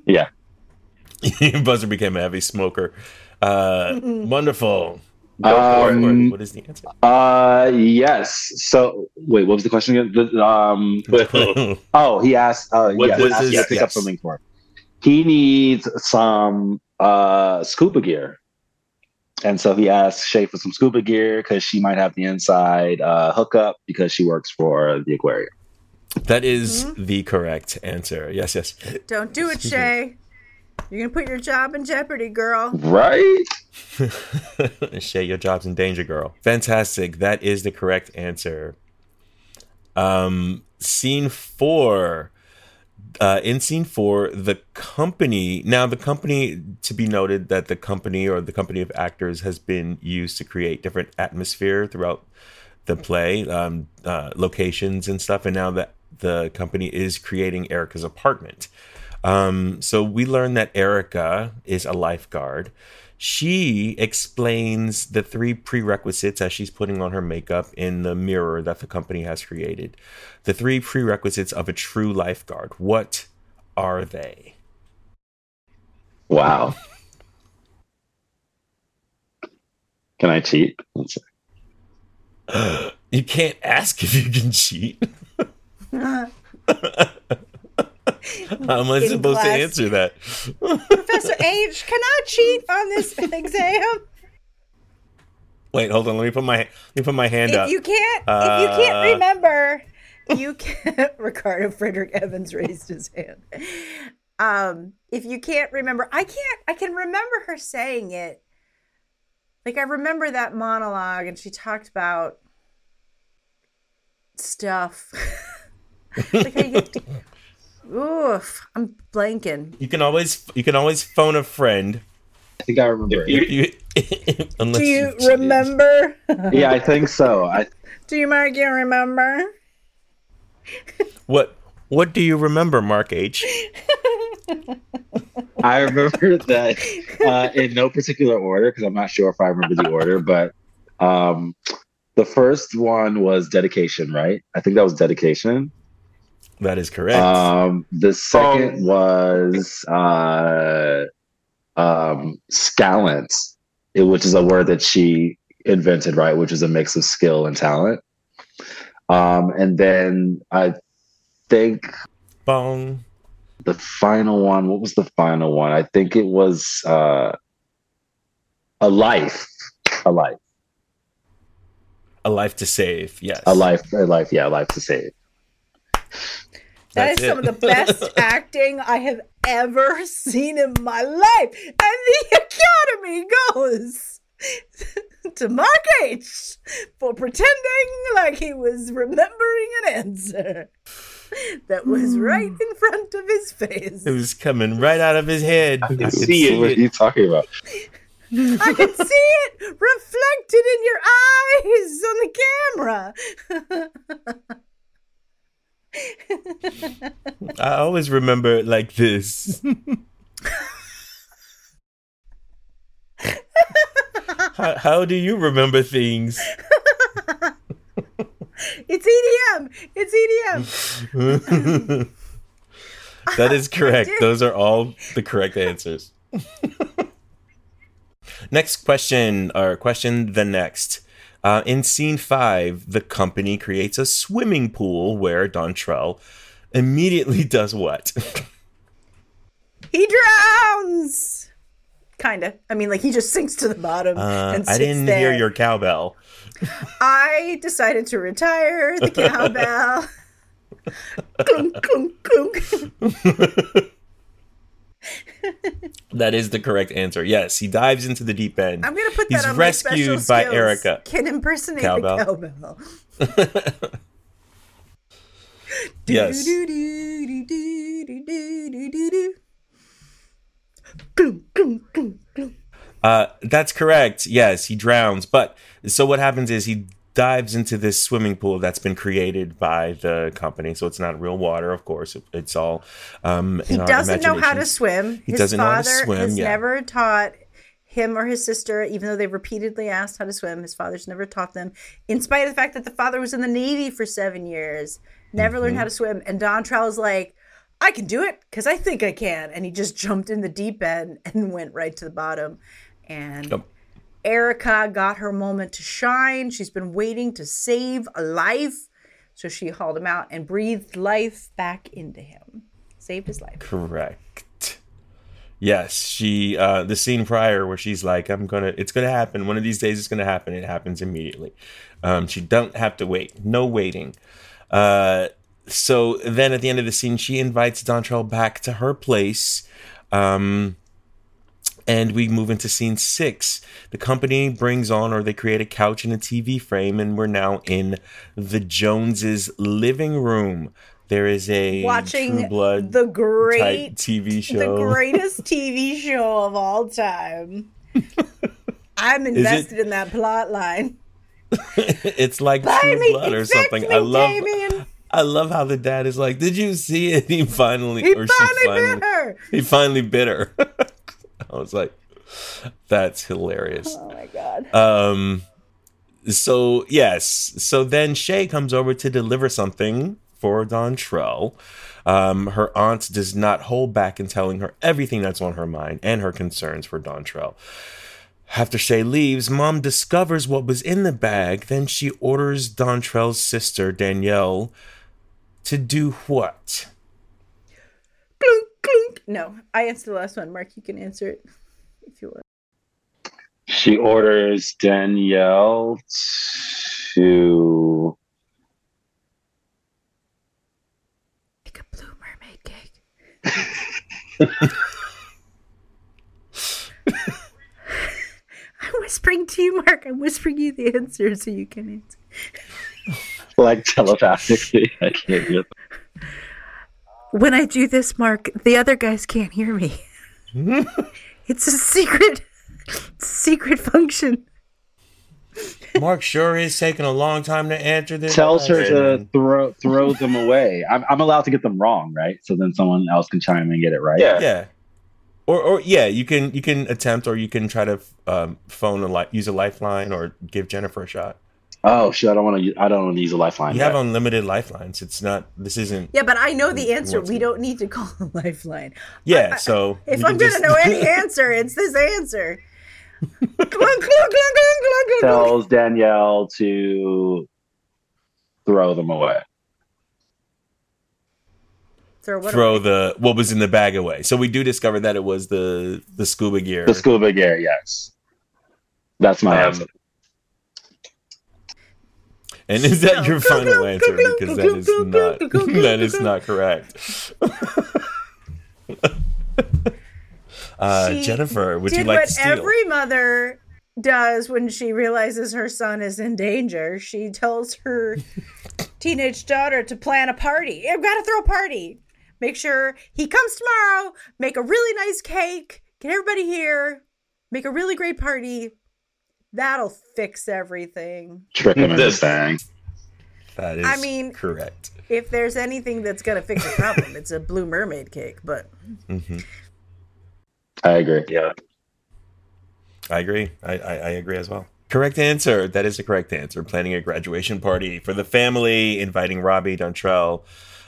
Yeah. [laughs] Buzzer became a heavy smoker. Uh, wonderful. Um, what is the answer? Uh, yes. So, wait, what was the question again? The, um, [laughs] oh, he asked. Uh, what, yes, asked, his, yeah, pick yes. up something for him. He needs some uh scuba gear, and so he asked Shay for some scuba gear because she might have the inside uh, hookup because she works for the aquarium. That is mm-hmm. the correct answer. Yes, yes. Don't do it, [laughs] Shay. You're gonna put your job in jeopardy, girl. Right? [laughs] Shay, your job's in danger, girl. Fantastic. That is the correct answer. Um, scene four. Uh, in scene four, the company. Now, the company, to be noted that the company or the company of actors has been used to create different atmosphere throughout the play, um, uh, locations and stuff. And now that the company is creating Erica's apartment. Um, so we learn that Erica is a lifeguard. She explains the three prerequisites as she's putting on her makeup in the mirror that the company has created. The three prerequisites of a true lifeguard. What are they? Wow. Can I cheat? [gasps] you can't ask if you can cheat. [laughs] [laughs] How am I supposed class. to answer that? Professor H, can I cheat on this [laughs] exam? Wait, hold on. Let me put my let me put my hand if up. You can't. Uh, if you can't uh, remember, you can't. [laughs] Ricardo Frederick Evans raised his hand. Um, if you can't remember, I can't. I can remember her saying it, like I remember that monologue and she talked about stuff. [laughs] like Oof, I'm blanking. You can always you can always phone a friend. I think I remember. If you, [laughs] unless Do you you- remember? [laughs] yeah, I think so. I Do you, Mark, you remember? What what do you remember, Mark H? [laughs] I remember that uh, in no particular order because I'm not sure if I remember the order, but um, the first one was dedication, right? I think that was dedication. That is correct. Um, the second was uh, um, scalance, which is a word that she invented, right? Which is a mix of skill and talent. Um, and then I think Bong. the final one, what was the final one? I think it was uh, a life, a life, A life to save. Yes. a life, a life. Yeah, a life to save. That is That's some of the best [laughs] acting I have ever seen in my life. And the [laughs] Academy goes [laughs] to Mark H for pretending like he was remembering an answer that was hmm. right in front of his face. It was coming right out of his head. I could can see it. What are you talking about? I can see it reflected in your eyes on the camera. I always remember it like this. how, how do you remember things? It's EDM. It's EDM. [laughs] that is correct. [laughs] Those are all the correct answers. [laughs] next question, or question the next. Uh, in scene five, the company creates a swimming pool where Dontrell immediately [laughs] does what? He drowns. Kind of. I mean, like he just sinks to the bottom Uh, I didn't there. hear your cowbell. I decided to retire the cowbell. [laughs] clunk, clunk, clunk. [laughs] [laughs] that is the correct answer. Yes, he dives into the deep end. I'm gonna put that He's on rescued my rescued by. Erica. Can impersonate cowbell. the cowbell. [laughs] yes. [laughs] Uh, that's correct. Yes, he drowns. But so what happens is he dives into this swimming pool that's been created by the company. So it's not real water, of course. It- It's all um, He doesn't know how to swim. He his doesn't know how to father swim, has yeah. never taught him or his sister, even though they've repeatedly asked how to swim. His father's never taught them, in spite of the fact that the father was in the Navy for seven years, never learned Mm-hmm. how to swim. And Don is like, I can do it because I think I can. And he just jumped in the deep end and went right to the bottom. And Yep. Erica got her moment to shine. She's been waiting to save a life. So she hauled him out and breathed life back into him. Saved his life. Correct. Yes, she uh the scene prior where she's like, I'm gonna it's gonna happen. One of these days it's gonna happen. It happens immediately. Um she don't have to wait. No waiting. Uh so then at the end of the scene she invites Dontrell back to her place. Um and we move into scene six. The company brings on, or they create a couch and a TV frame, and we're now in the Joneses' living room. There is a Watching True Blood the great TV show, the greatest TV show of all time. [laughs] I'm invested in that plot line. [laughs] it's like Buy True me, Blood or something. I love. Damien. I love how the dad is like, "Did you see it?" [laughs] He finally, He or she finally finally, bit her. he finally bit her. I was like, "That's hilarious." Oh my god. Um, so yes, so then Shay comes over to deliver something for Dontrell. Um, her aunt does not hold back in telling her everything that's on her mind and her concerns for Dontrell. After Shay leaves, Mom discovers what was in the bag. Then she orders Dontrell's sister Danielle to do what? clunk, clunk. No, I answered the last one. Mark, you can answer it if you want. She orders Danielle to Make a blue mermaid cake. [laughs] I'm whispering to you, Mark. I'm whispering you the answer so you can answer. like telepathically, I can't hear. Them. When I do this, Mark, the other guys can't hear me. [laughs] it's a secret, secret function. Mark sure is taking a long time to answer this. Tells her to throw throw them away. I'm, I'm allowed to get them wrong, right? So then someone else can chime in and get it right. Yeah, yeah. Or, or yeah, you can you can attempt, or you can try to um, phone a li- use a lifeline, or give Jennifer a shot. Oh shit! I don't want to. I don't want to use a lifeline. You yet. have unlimited lifelines. It's not. This isn't. Yeah, but I know the answer. We don't need to call a lifeline. Yeah. I, so if I'm gonna know any [laughs] answer, it's this answer. [laughs] Tells Danielle to throw them away. Throw, what throw the what was in the bag away. So we do discover that it was the the scuba gear. The scuba gear, yes. That's my um, answer. And is that your final answer? Because that is not [laughs] that is not correct. uh, Jennifer, would you like to steal? Every mother does when she realizes her son is in danger. She tells her [laughs] teenage daughter to plan a party. I've got to throw a party. Make sure he comes tomorrow. Make a really nice cake. Get everybody here. Make a really great party. That'll fix everything. Trick him into staying. That is I mean, correct. If there's anything that's going to fix the problem, it's a blue mermaid cake, but. Mm-hmm. I agree. Yeah. I agree. I, I, I, agree as well. Correct answer. That is the correct answer. Planning a graduation party for the family, inviting Robbie Dontrell,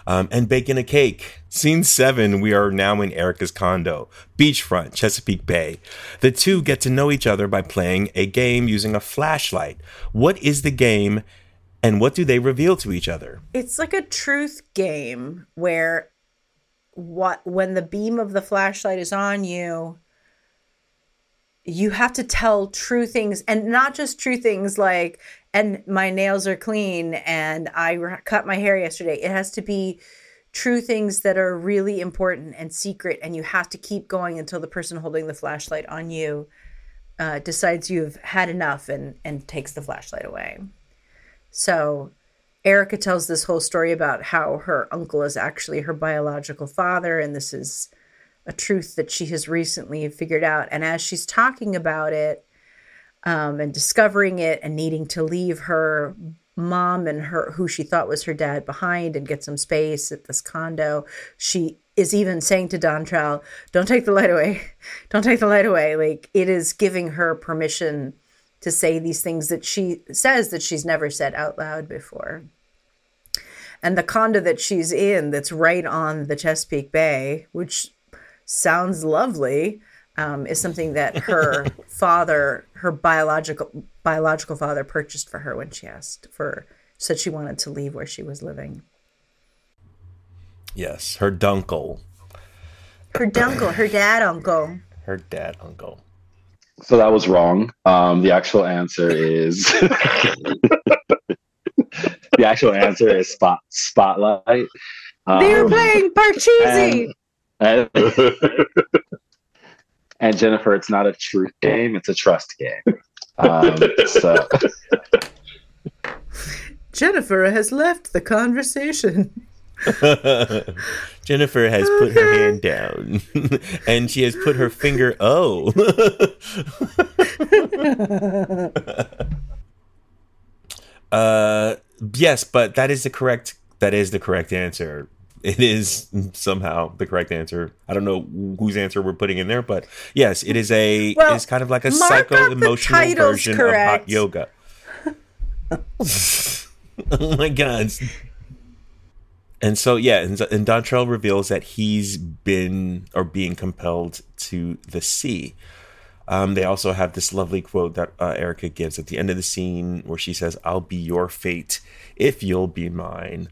um, and baking a cake. Scene seven, we are now in Erica's condo, beachfront, Chesapeake Bay. The two get to know each other by playing a game using a flashlight. What is the game and what do they reveal to each other? It's like a truth game where what when the beam of the flashlight is on you, you have to tell true things and not just true things like and my nails are clean and I cut my hair yesterday. It has to be true things that are really important and secret, and you have to keep going until the person holding the flashlight on you uh, decides you've had enough and and takes the flashlight away. So. Erica tells this whole story about how her uncle is actually her biological father, and this is a truth that she has recently figured out. And as she's talking about it, um, and discovering it and needing to leave her mom and her who she thought was her dad behind and get some space at this condo. She is even saying to Dontrell, don't take the light away. [laughs] Don't take the light away. Like it is giving her permission to say these things that she says that she's never said out loud before. And the condo that she's in that's right on the chesapeake bay which sounds lovely um, is something that her [laughs] father, her biological biological father, purchased for her when she asked for said she wanted to leave where she was living. Yes, her dunkle. Her dunkle, her dad uncle. Her dad uncle. So that was wrong. Um, the actual answer is [laughs] the actual answer is spot spotlight. Um, they were playing Parcheesi. And, [laughs] and and Jennifer, it's not a truth game; it's a trust game. Um, [laughs] so Jennifer has left the conversation. [laughs] Jennifer has put her hand down [laughs] and she has put her finger oh. uh yes, but that is the correct that is the correct answer it is somehow the correct answer. I don't know whose answer we're putting in there, but yes, it is a well, it's kind of like a psycho emotional version correct. of hot yoga. [laughs] oh my god. And so yeah, and, and Dontrell reveals that he's been or being compelled to the sea. Um, they also have this lovely quote that uh, Erica gives at the end of the scene where she says, "I'll be your fate if you'll be mine."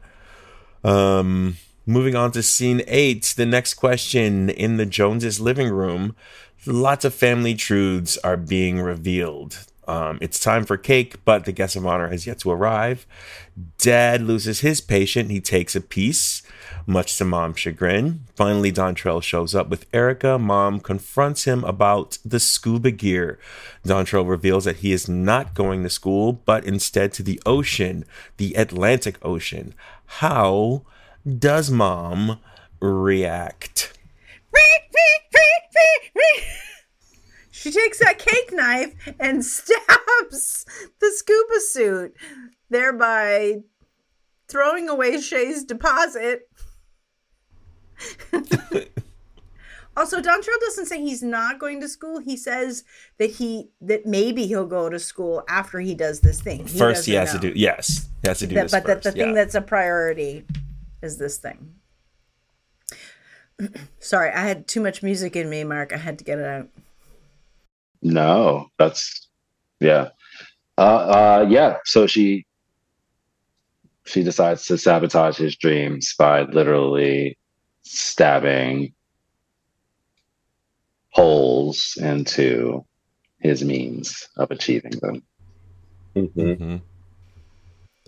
Um, Moving on to scene eight, the next question in the Joneses' living room. Lots of family truths are being revealed. Um, it's time for cake, but the guest of honor has yet to arrive. Dad loses his patient. He takes a piece, much to mom's chagrin. Finally, Dontrell shows up with Erica. Mom confronts him about the scuba gear. Dontrell reveals that he is not going to school, but instead to the ocean, the Atlantic Ocean. How does mom react? She takes that cake knife and [laughs] stabs the scuba suit, thereby throwing away Shay's deposit. [laughs] also, Dontrell doesn't say he's not going to school. He says that he that maybe he'll go to school after he does this thing. He first, he has know. to do yes, he has to do that, this. But first, the, the yeah. thing that's a priority is this thing. [clears throat] Sorry, I had too much music in me, Mark. I had to get it out. No, that's yeah. Uh, uh, yeah. So she she decides to sabotage his dreams by literally stabbing holes into his means of achieving them. Mm-hmm. Mm-hmm.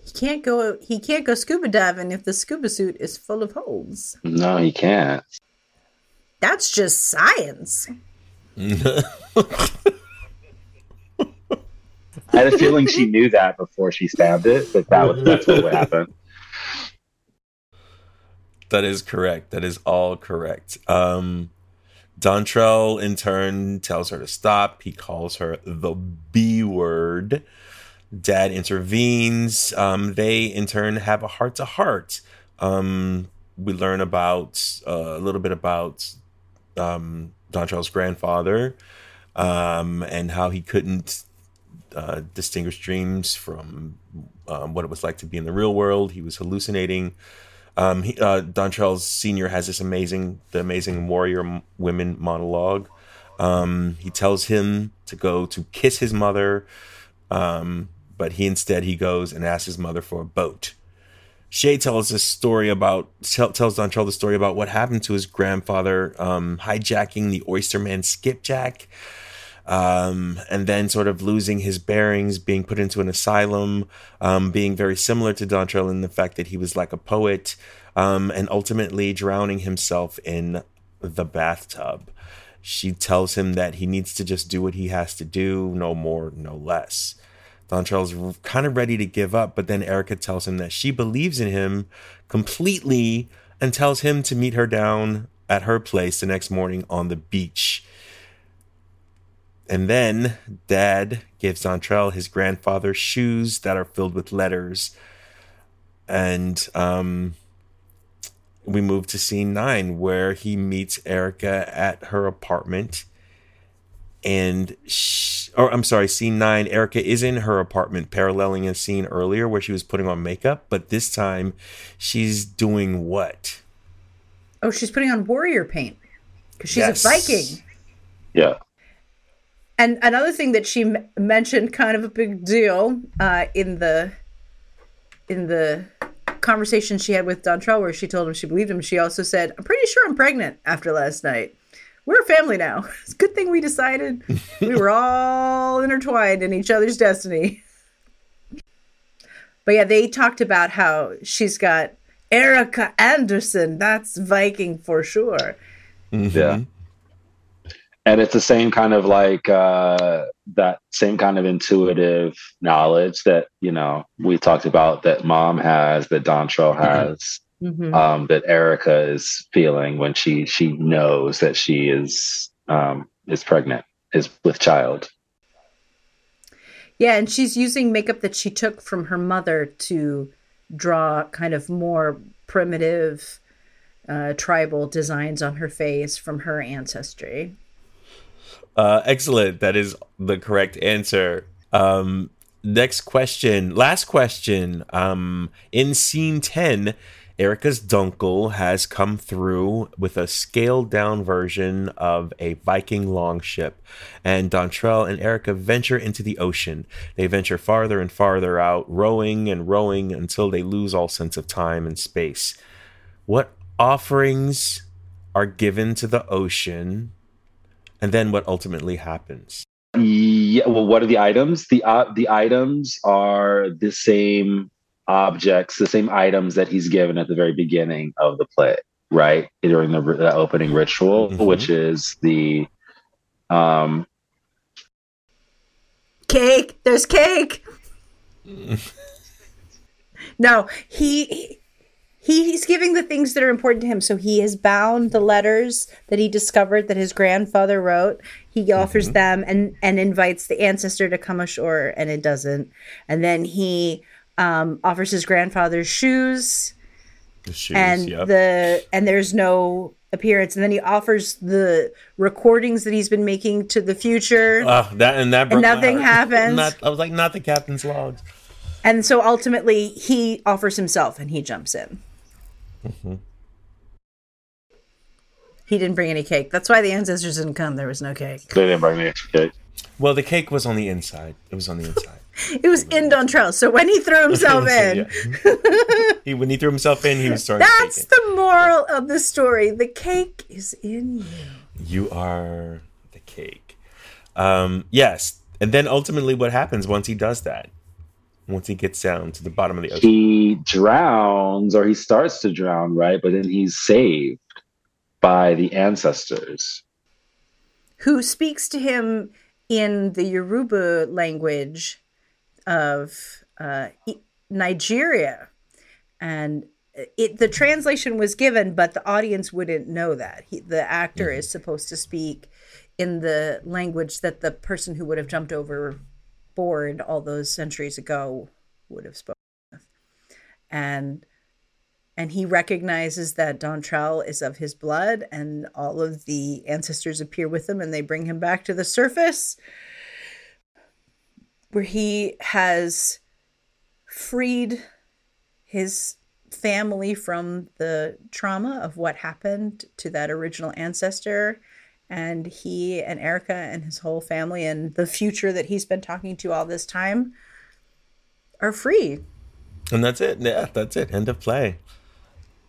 He can't go. He can't go scuba diving if the scuba suit is full of holes. No, he can't. That's just science. I had a feeling she knew that before she stabbed it, but that was, that's what would happen. That is correct. That is all correct. Um, Dontrell, in turn, tells her to stop. He calls her the B word. Dad intervenes. Um, they, in turn, have a heart to heart. We learn about uh, a little bit about um, Dontrell's grandfather um, and how he couldn't uh, distinguish dreams from um, what it was like to be in the real world. He was hallucinating. Um, he, uh, Dontrell's senior has this amazing, the amazing warrior women monologue. Um, he tells him to go to kiss his mother, um, but he instead he goes and asks his mother for a boat. Shay tells this story about tells Dontrell the story about what happened to his grandfather um, hijacking the Oysterman skipjack um, and then sort of losing his bearings, being put into an asylum, um, being very similar to Dontrell in the fact that he was like a poet, um, and ultimately drowning himself in the bathtub. She tells him that he needs to just do what he has to do, no more, no less. Dontrell's kind of ready to give up, but then Erica tells him that she believes in him completely and tells him to meet her down at her place the next morning on the beach. And then dad gives Dontrell his grandfather's shoes that are filled with letters. And um, we move to scene nine where he meets Erica at her apartment. And, she, or I'm sorry, scene nine, Erica is in her apartment, paralleling a scene earlier where she was putting on makeup. But this time she's doing what? Oh, she's putting on warrior paint because she's yes. a Viking. Yeah. And another thing that she m- mentioned, kind of a big deal, uh, in the in the conversation she had with Dontrell, where she told him she believed him. She also said, "I'm pretty sure I'm pregnant after last night. We're a family now. [laughs] It's a good thing we decided we were [laughs] all intertwined in each other's destiny." But yeah, they talked about how she's got Erica Anderson. That's Viking for sure. Mm-hmm. Yeah and it's the same kind of like uh, that same kind of intuitive knowledge that you know we talked about that mom has that Dontrell mm-hmm. has mm-hmm. Um, that Erica is feeling when she she knows that she is um, is pregnant is with child. Yeah, and she's using makeup that she took from her mother to draw kind of more primitive uh, tribal designs on her face from her ancestry. Uh, excellent. That is the correct answer. Um, next question. Last question. Um, in scene 10, Erica's Dunkle has come through with a scaled down version of a Viking longship, and Dontrell and Erica venture into the ocean. They venture farther and farther out, rowing and rowing until they lose all sense of time and space. What offerings are given to the ocean and then what ultimately happens. Yeah. Well, what are the items? The uh, the items are the same objects, the same items that he's given at the very beginning of the play, right? During the, the opening ritual, mm-hmm. which is the um cake. There's cake. [laughs] no, he he he's giving the things that are important to him. So he has bound the letters that he discovered that his grandfather wrote. He offers mm-hmm. them and and invites the ancestor to come ashore, and it doesn't. And then he um, offers his grandfather's shoes. The shoes, and yep. the and there's no appearance, and then he offers the recordings that he's been making to the future. Uh, that and that and nothing [laughs] happens. Not, I was like, not the captain's logs. And so ultimately, he offers himself, and he jumps in. Mm-hmm. He didn't bring any cake. That's why the ancestors didn't come. There was no cake. They didn't bring the extra cake. Well, the cake was on the inside. It was on the inside. It was in Dontrell. So when he threw himself [laughs] in, he when he threw himself in, he was throwing. That's the moral of the story. The cake is in you. You are the cake. Um, yes, and then ultimately, what happens once he does that? once he gets down to the bottom of the ocean? He drowns or he starts to drown, right? But then he's saved by the ancestors. Who speaks to him in the Yoruba language of uh, Nigeria. And it the translation was given, but the audience wouldn't know that. He, the actor mm-hmm. is supposed to speak in the language that the person who would have jumped overboard all those centuries ago would have spoken with. And and he recognizes that Dontrell is of his blood, and all of the ancestors appear with him, and they bring him back to the surface, where he has freed his family from the trauma of what happened to that original ancestor and he and Erica and his whole family and the future that he's been talking to all this time are free. And that's it. Yeah, that's it. End of play.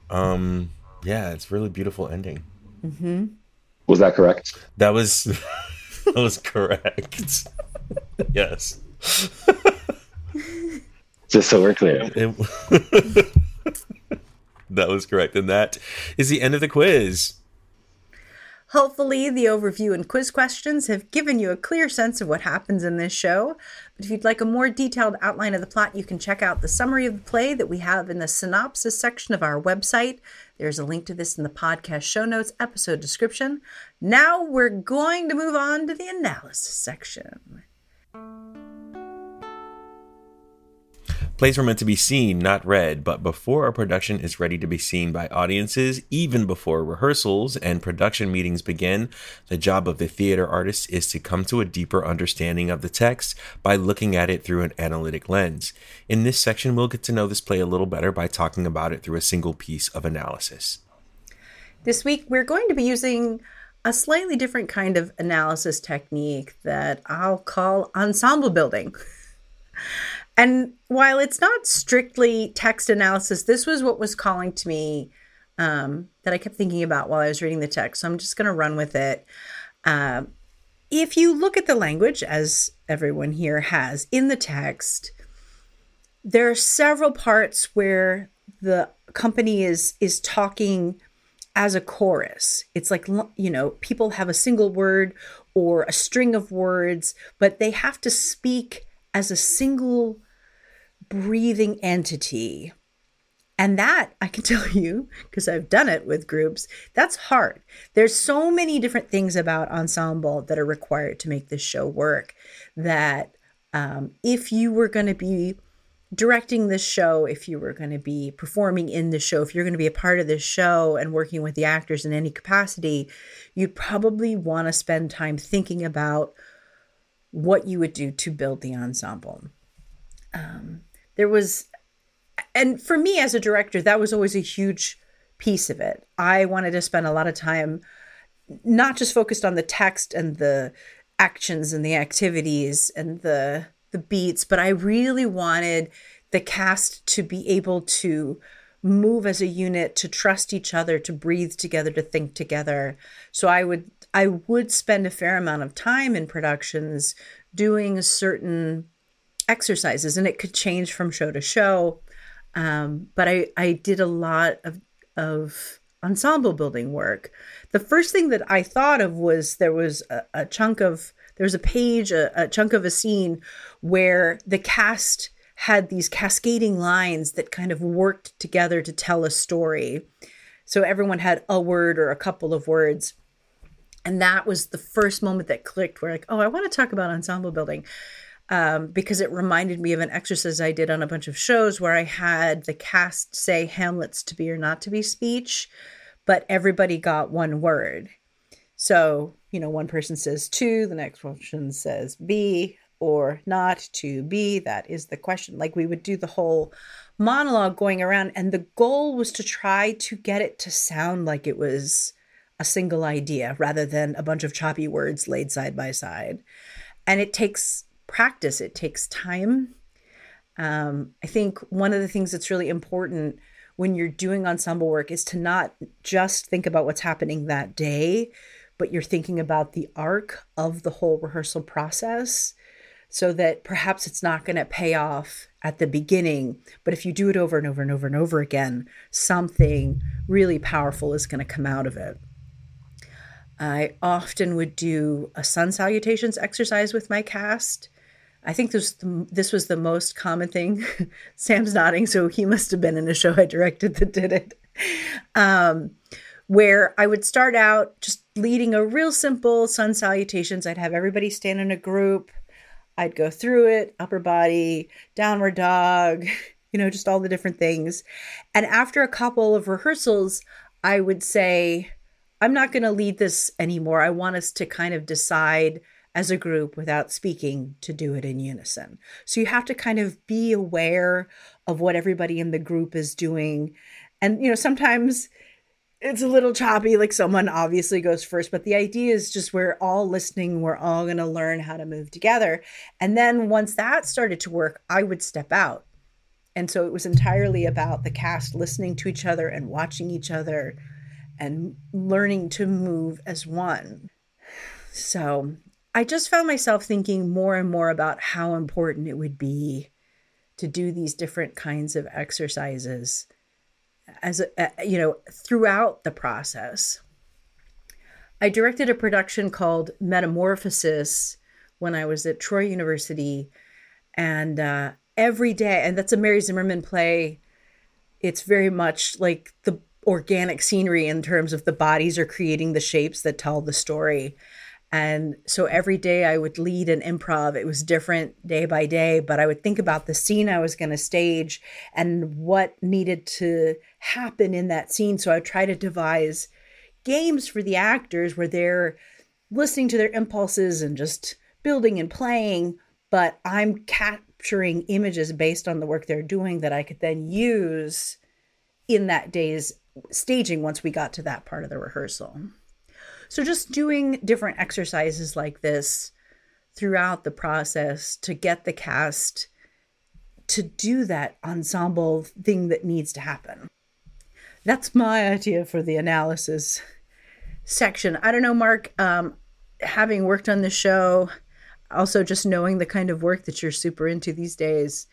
Um, yeah, it's really beautiful ending. Mm-hmm. Was that correct? That was [laughs] that was correct. [laughs] yes. [laughs] Just so we're clear. It, [laughs] that was correct, and that is the end of the quiz. Hopefully, the overview and quiz questions have given you a clear sense of what happens in this show. But if you'd like a more detailed outline of the plot, you can check out the summary of the play that we have in the synopsis section of our website. There's a link to this in the podcast show notes episode description. Now we're going to move on to the analysis section. Plays were meant to be seen, not read, but before a production is ready to be seen by audiences, even before rehearsals and production meetings begin, the job of the theater artist is to come to a deeper understanding of the text by looking at it through an analytic lens. In this section, we'll get to know this play a little better by talking about it through a single piece of analysis. This week, we're going to be using a slightly different kind of analysis technique that I'll call ensemble building. [laughs] And while it's not strictly text analysis, this was what was calling to me um, that I kept thinking about while I was reading the text. So I'm just going to run with it. Uh, if you look at the language, as everyone here has in the text, there are several parts where the company is is talking as a chorus. It's like you know, people have a single word or a string of words, but they have to speak as a single breathing entity. And that I can [laughs] tell you, because I've done it with groups, that's hard. There's so many different things about ensemble that are required to make this show work that um, if you were going to be directing this show, if you were going to be performing in the show, if you're going to be a part of this show and working with the actors in any capacity, you'd probably want to spend time thinking about what you would do to build the ensemble. Um, there was and for me as a director that was always a huge piece of it. I wanted to spend a lot of time not just focused on the text and the actions and the activities and the the beats but i really wanted the cast to be able to move as a unit to trust each other to breathe together to think together. So i would I would spend a fair amount of time in productions doing certain exercises, and it could change from show to show. Um, but I, I did a lot of, of ensemble building work. The first thing that I thought of was there was a, a chunk of there was a page, a, a chunk of a scene where the cast had these cascading lines that kind of worked together to tell a story. So everyone had a word or a couple of words. And that was the first moment that clicked where, like, oh, I want to talk about ensemble building um, because it reminded me of an exercise I did on a bunch of shows where I had the cast say Hamlet's to be or not to be speech, but everybody got one word. So, you know, one person says to, the next person says be or not to be. That is the question. Like we would do the whole monologue going around, and the goal was to try to get it to sound like it was a single idea rather than a bunch of choppy words laid side by side. And it takes practice, it takes time. Um, I think one of the things that's really important when you're doing ensemble work is to not just think about what's happening that day, but you're thinking about the arc of the whole rehearsal process so that perhaps it's not going to pay off at the beginning. But if you do it over and over and over and over again, something really powerful is going to come out of it. I often would do a sun salutations exercise with my cast. I think this this was the most common thing. [laughs] Sam's nodding, so he must have been in a show I directed that did it. Um, where I would start out just leading a real simple sun salutations. I'd have everybody stand in a group. I'd go through it, upper body, downward dog, [laughs] you know, just all the different things. And after a couple of rehearsals, I would say, I'm not going to lead this anymore. I want us to kind of decide as a group without speaking to do it in unison. So you have to kind of be aware of what everybody in the group is doing. And, you know, sometimes it's a little choppy like someone obviously goes first but the idea is just we're all listening we're all going to learn how to move together and then once that started to work i would step out and so it was entirely about the cast listening to each other and watching each other and learning to move as one so i just found myself thinking more and more about how important it would be to do these different kinds of exercises as a, you know throughout the process. I directed a production called Metamorphosis when I was at Troy University, and uh, every day, and that's a Mary Zimmerman play. It's very much like the organic scenery in terms of the bodies are creating the shapes that tell the story. And so every day I would lead an improv. It was different day by day, but I would think about the scene I was going to stage and what needed to happen in that scene. So I would try to devise games for the actors where they're listening to their impulses and just building and playing, but I'm capturing images based on the work they're doing that I could then use in that day's staging once we got to that part of the rehearsal. So just doing different exercises like this throughout the process to get the cast to do that ensemble thing that needs to happen. That's my idea for the analysis section. I don't know, Mark, um, having worked on the show, also just knowing the kind of work that you're super into these days,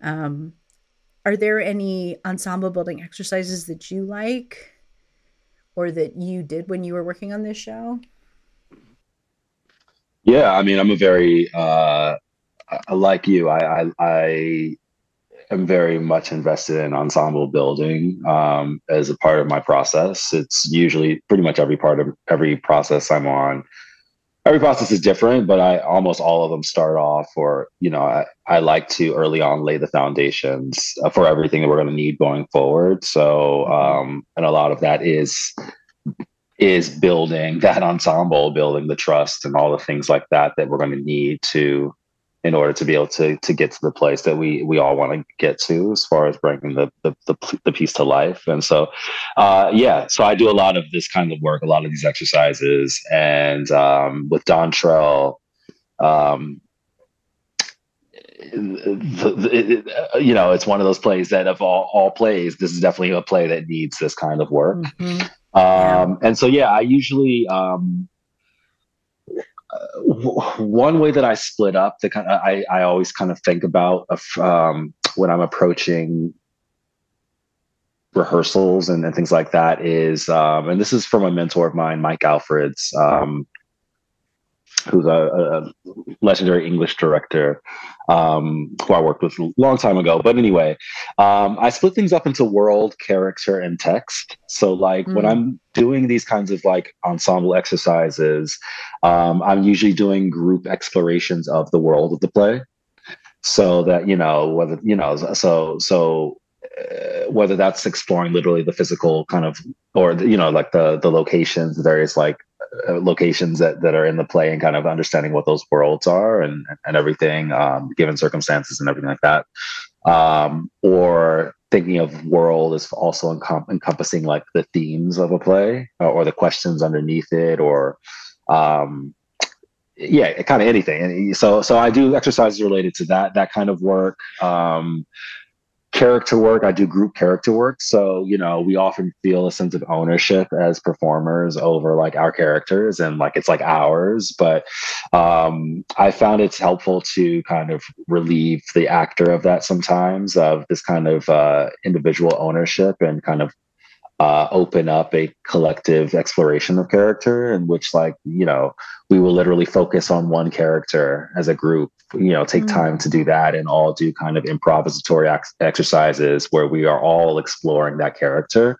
um, are there any ensemble building exercises that you like? Or that you did when you were working on this show? Yeah, I mean, I'm a very uh, like you. I, I, I am very much invested in ensemble building um, as a part of my process. It's usually pretty much every part of every process I'm on. Every process is different, but I almost all of them start off, or you know, I, I like to early on lay the foundations uh, for everything that we're going to need going forward. So, um, and a lot of that is is building that [laughs] ensemble, building the trust and all the things like that that we're going to need to in order to be able to to get to the place that we we all want to get to as far as bringing the the, the, the piece to life. And so uh, yeah so i do a lot of this kind of work a lot of these exercises. And um, with Dontrell um, the, the, you know it's one of those plays that of all, all plays this is definitely a play that needs this kind of work. Mm-hmm. Um, and so, yeah, I usually, um, one way that I split up the kind of, I, I always kind of think about um, when I'm approaching rehearsals and, and things like that is, um, and this is from a mentor of mine, Mike Alfreds, um, who's a, a, legendary English director um, who I worked with a long time ago. But anyway, um, I split things up into world, character, and text. So, like mm. when I'm doing these kinds of like ensemble exercises, um, I'm usually doing group explorations of the world of the play. So that you know whether you know so so uh, whether that's exploring literally the physical kind of or you know like the the locations various like uh, locations that, that are in the play and kind of understanding what those worlds are and, and everything, um, given circumstances and everything like that. Um, or thinking of world as also encom- encompassing like the themes of a play or, uh, or the questions underneath it or um, yeah kind of anything and so so i do exercises related to that that kind of work um, character work i do group character work. So you know we often feel a sense of ownership as performers over like our characters and like it's like ours. But um i found it's helpful to kind of relieve the actor of that sometimes of this kind of uh individual ownership and kind of uh, open up a collective exploration of character in which like you know we will literally focus on one character as a group you know take mm-hmm. time to do that and all do kind of improvisatory ex- exercises where we are all exploring that character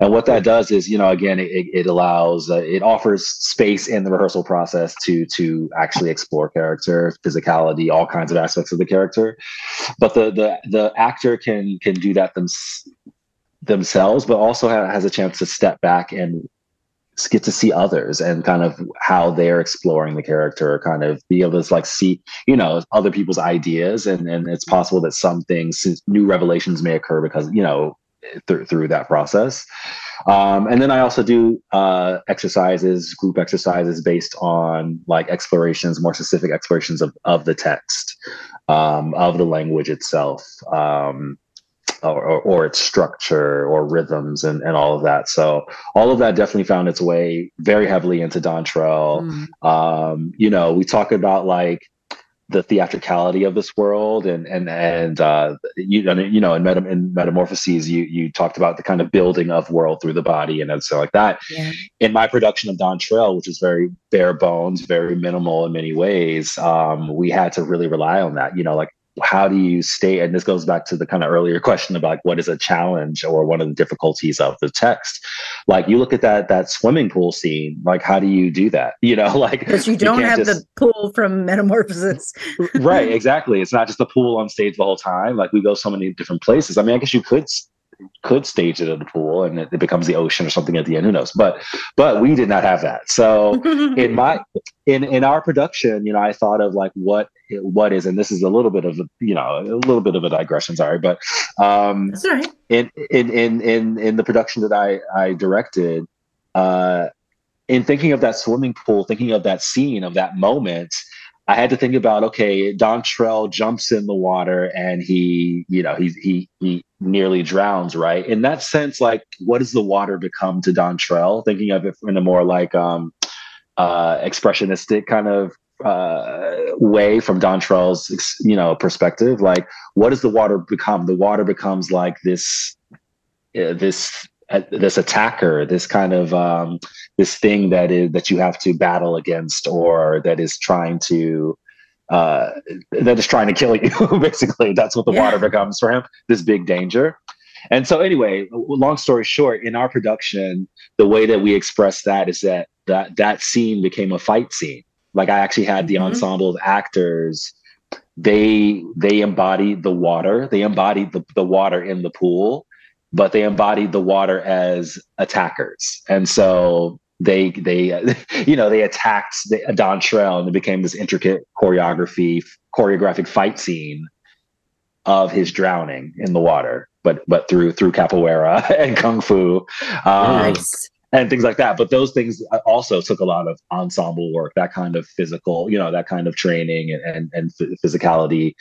and what that does is you know again it, it allows uh, it offers space in the rehearsal process to to actually explore character physicality all kinds of aspects of the character but the the the actor can can do that them, themselves, but also has a chance to step back and get to see others and kind of how they're exploring the character, kind of be able to like see, you know, other people's ideas. And, and it's possible that some things, new revelations may occur because, you know, through, through that process. Um, and then I also do uh, exercises, group exercises based on like explorations, more specific explorations of, of the text, um, of the language itself. Um, or, or, or, its structure or rhythms and, and all of that. So all of that definitely found its way very heavily into Dontrell. Mm. Um, you know, we talk about like the theatricality of this world and and and uh, you, you know in, meta, in metamorphoses you you talked about the kind of building of world through the body and so like that yeah. in my production of Dontrell which is very bare bones very minimal in many ways um, we had to really rely on that you know like how do you stay and this goes back to the kind of earlier question about what is a challenge or one of the difficulties of the text. Like you look at that that swimming pool scene like how do you do that? [laughs] You know like because you don't you have just... the pool from metamorphosis. Right exactly. It's not just the pool on stage the whole time. Like we go so many different places. I mean i guess you could could stage it in the pool and it, it, becomes the ocean or something at the end who knows but but we did not have that so [laughs] in my in in our production you know i thought of like what what is and this is a little bit of a you know a little bit of a digression sorry but um That's right. in, in in in in the production that i i directed uh in thinking of that swimming pool thinking of that scene of that moment I had to think about okay, Dontrelle jumps in the water and he, you know, he he he nearly drowns, right? In that sense, like, what does the water become to Dontrelle? Thinking of it in a more like um, uh, expressionistic kind of uh, way from Dontrelle's, you know, perspective. Like, what does the water become? The water becomes like this, uh, this, this attacker, this kind of um, this thing that is that you have to battle against or that is trying to uh, that is trying to kill you [laughs] basically. That's what the yeah. water becomes for him this big danger. And so anyway long story short in our production the way that we express that is that that that scene became a fight scene. Like i actually had the mm-hmm. ensemble of actors they they embodied the water. They embodied the, the water in the pool but they embodied the water as attackers. And so they they [laughs] you know they attacked the, Dontrell and it became this intricate choreography choreographic fight scene of his drowning in the water but but through through capoeira [laughs] and kung fu um, nice. and things like that. But those things also took a lot of ensemble work that kind of physical you know that kind of training and and, and physicality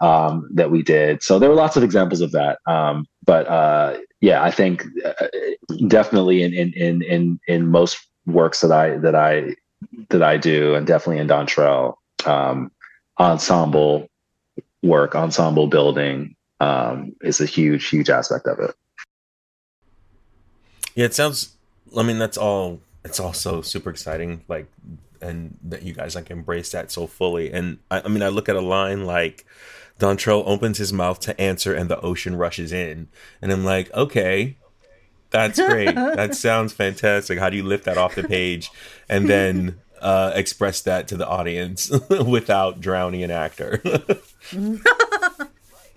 um, that we did. So there were lots of examples of that. Um, but uh, yeah, I think uh, definitely in, in in in most works that I that I that I do, and definitely in Dontrell, um, ensemble work, ensemble building um, is a huge, huge aspect of it. Yeah, it sounds. I mean, that's all. It's also super exciting. Like, and that you guys like embrace that so fully. And I, I mean, I look at a line like Dontrell opens his mouth to answer, and the ocean rushes in, and I'm like, okay, that's great. [laughs] that sounds fantastic. How do you lift that off the page and then uh, express that to the audience [laughs] without drowning an actor? [laughs]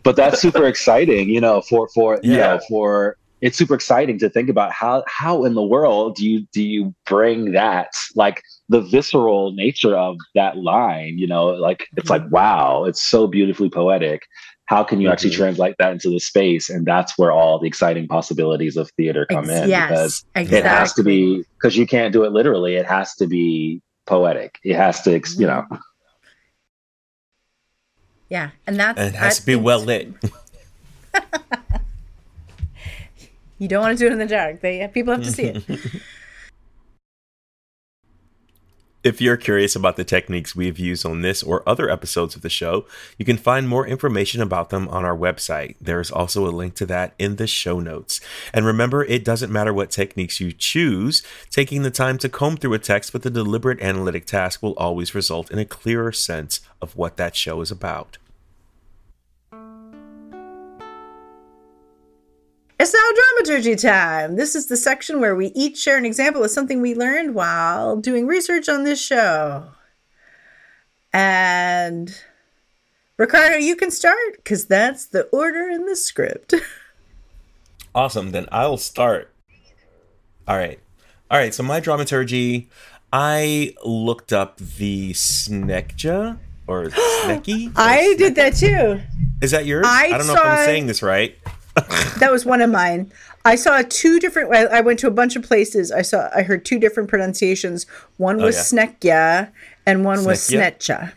but that's super exciting, you know, for for yeah. you know for it's super exciting to think about how how in the world do you do you bring that like the visceral nature of that line you know like it's like mm-hmm. wow it's so beautifully poetic how can you mm-hmm. actually translate that into the space and that's where all the exciting possibilities of theater come in yes, because exactly. it has to be because you can't do it literally it has to be poetic it has to you know yeah and that's and it has to be well lit [laughs] You don't want to do it in the dark. They people have to see it. [laughs] If you're curious about the techniques we've used on this or other episodes of the show, you can find more information about them on our website. There's also a link to that in the show notes. And remember, it doesn't matter what techniques you choose, taking the time to comb through a text with a deliberate analytic task will always result in a clearer sense of what that show is about. It's now dramaturgy time. This is the section where we each share an example of something we learned while doing research on this show. And Ricardo, you can start because that's the order in the script. [laughs] awesome. Then I'll start. All right. All right. So my dramaturgy, I looked up the Snekkja or [gasps] Snecky. I did that too. Is that yours? I, I don't know if I'm saying this right that was one of mine. I saw two different. I went to a bunch of places. I saw. I heard two different pronunciations. One was oh, yeah. Snekkja, and one was Snetcha.